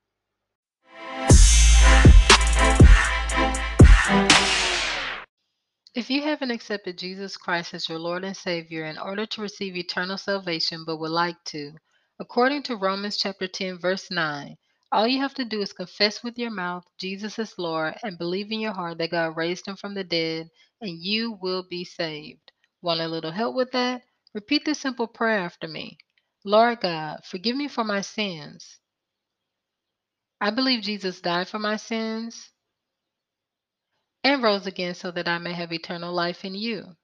If you haven't accepted Jesus Christ as your Lord and Savior in order to receive eternal salvation but would like to, according to Romans chapter 10 verse 9, all you have to do is confess with your mouth Jesus is Lord and believe in your heart that God raised him from the dead and you will be saved. Want a little help with that? Repeat this simple prayer after me. Lord God, forgive me for my sins. I believe Jesus died for my sins and rose again so that I may have eternal life in you.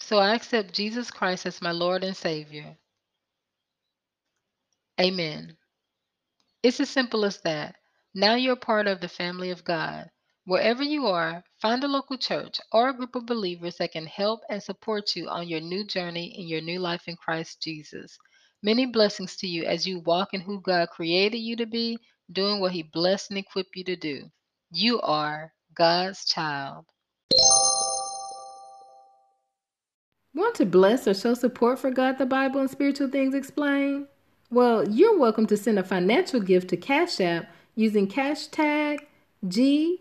So I accept Jesus Christ as my Lord and Savior. Amen. It's as simple as that. Now you're part of the family of God. Wherever you are, find a local church or a group of believers that can help and support you on your new journey in your new life in Christ Jesus. Many blessings to you as you walk in who God created you to be, doing what He blessed and equipped you to do. You are God's child. Want to bless or show support for God, the Bible, and Spiritual Things Explained? Well, you're welcome to send a financial gift to Cash App using cash tag GTBSTE.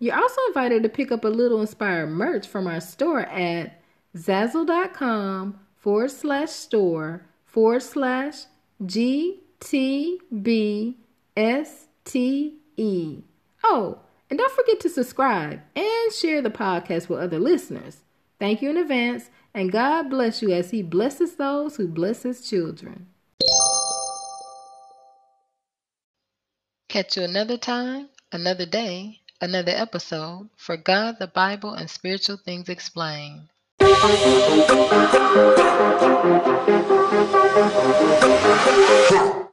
You're also invited to pick up a little inspired merch from our store at zazzle.com forward slash store forward slash GTBSTE. T B S T E. Oh, and don't forget to subscribe and share the podcast with other listeners. Thank you in advance, and God bless you as He blesses those who bless His children. Catch you another time, another day, another episode for God, the Bible, and Spiritual Things Explained. [LAUGHS]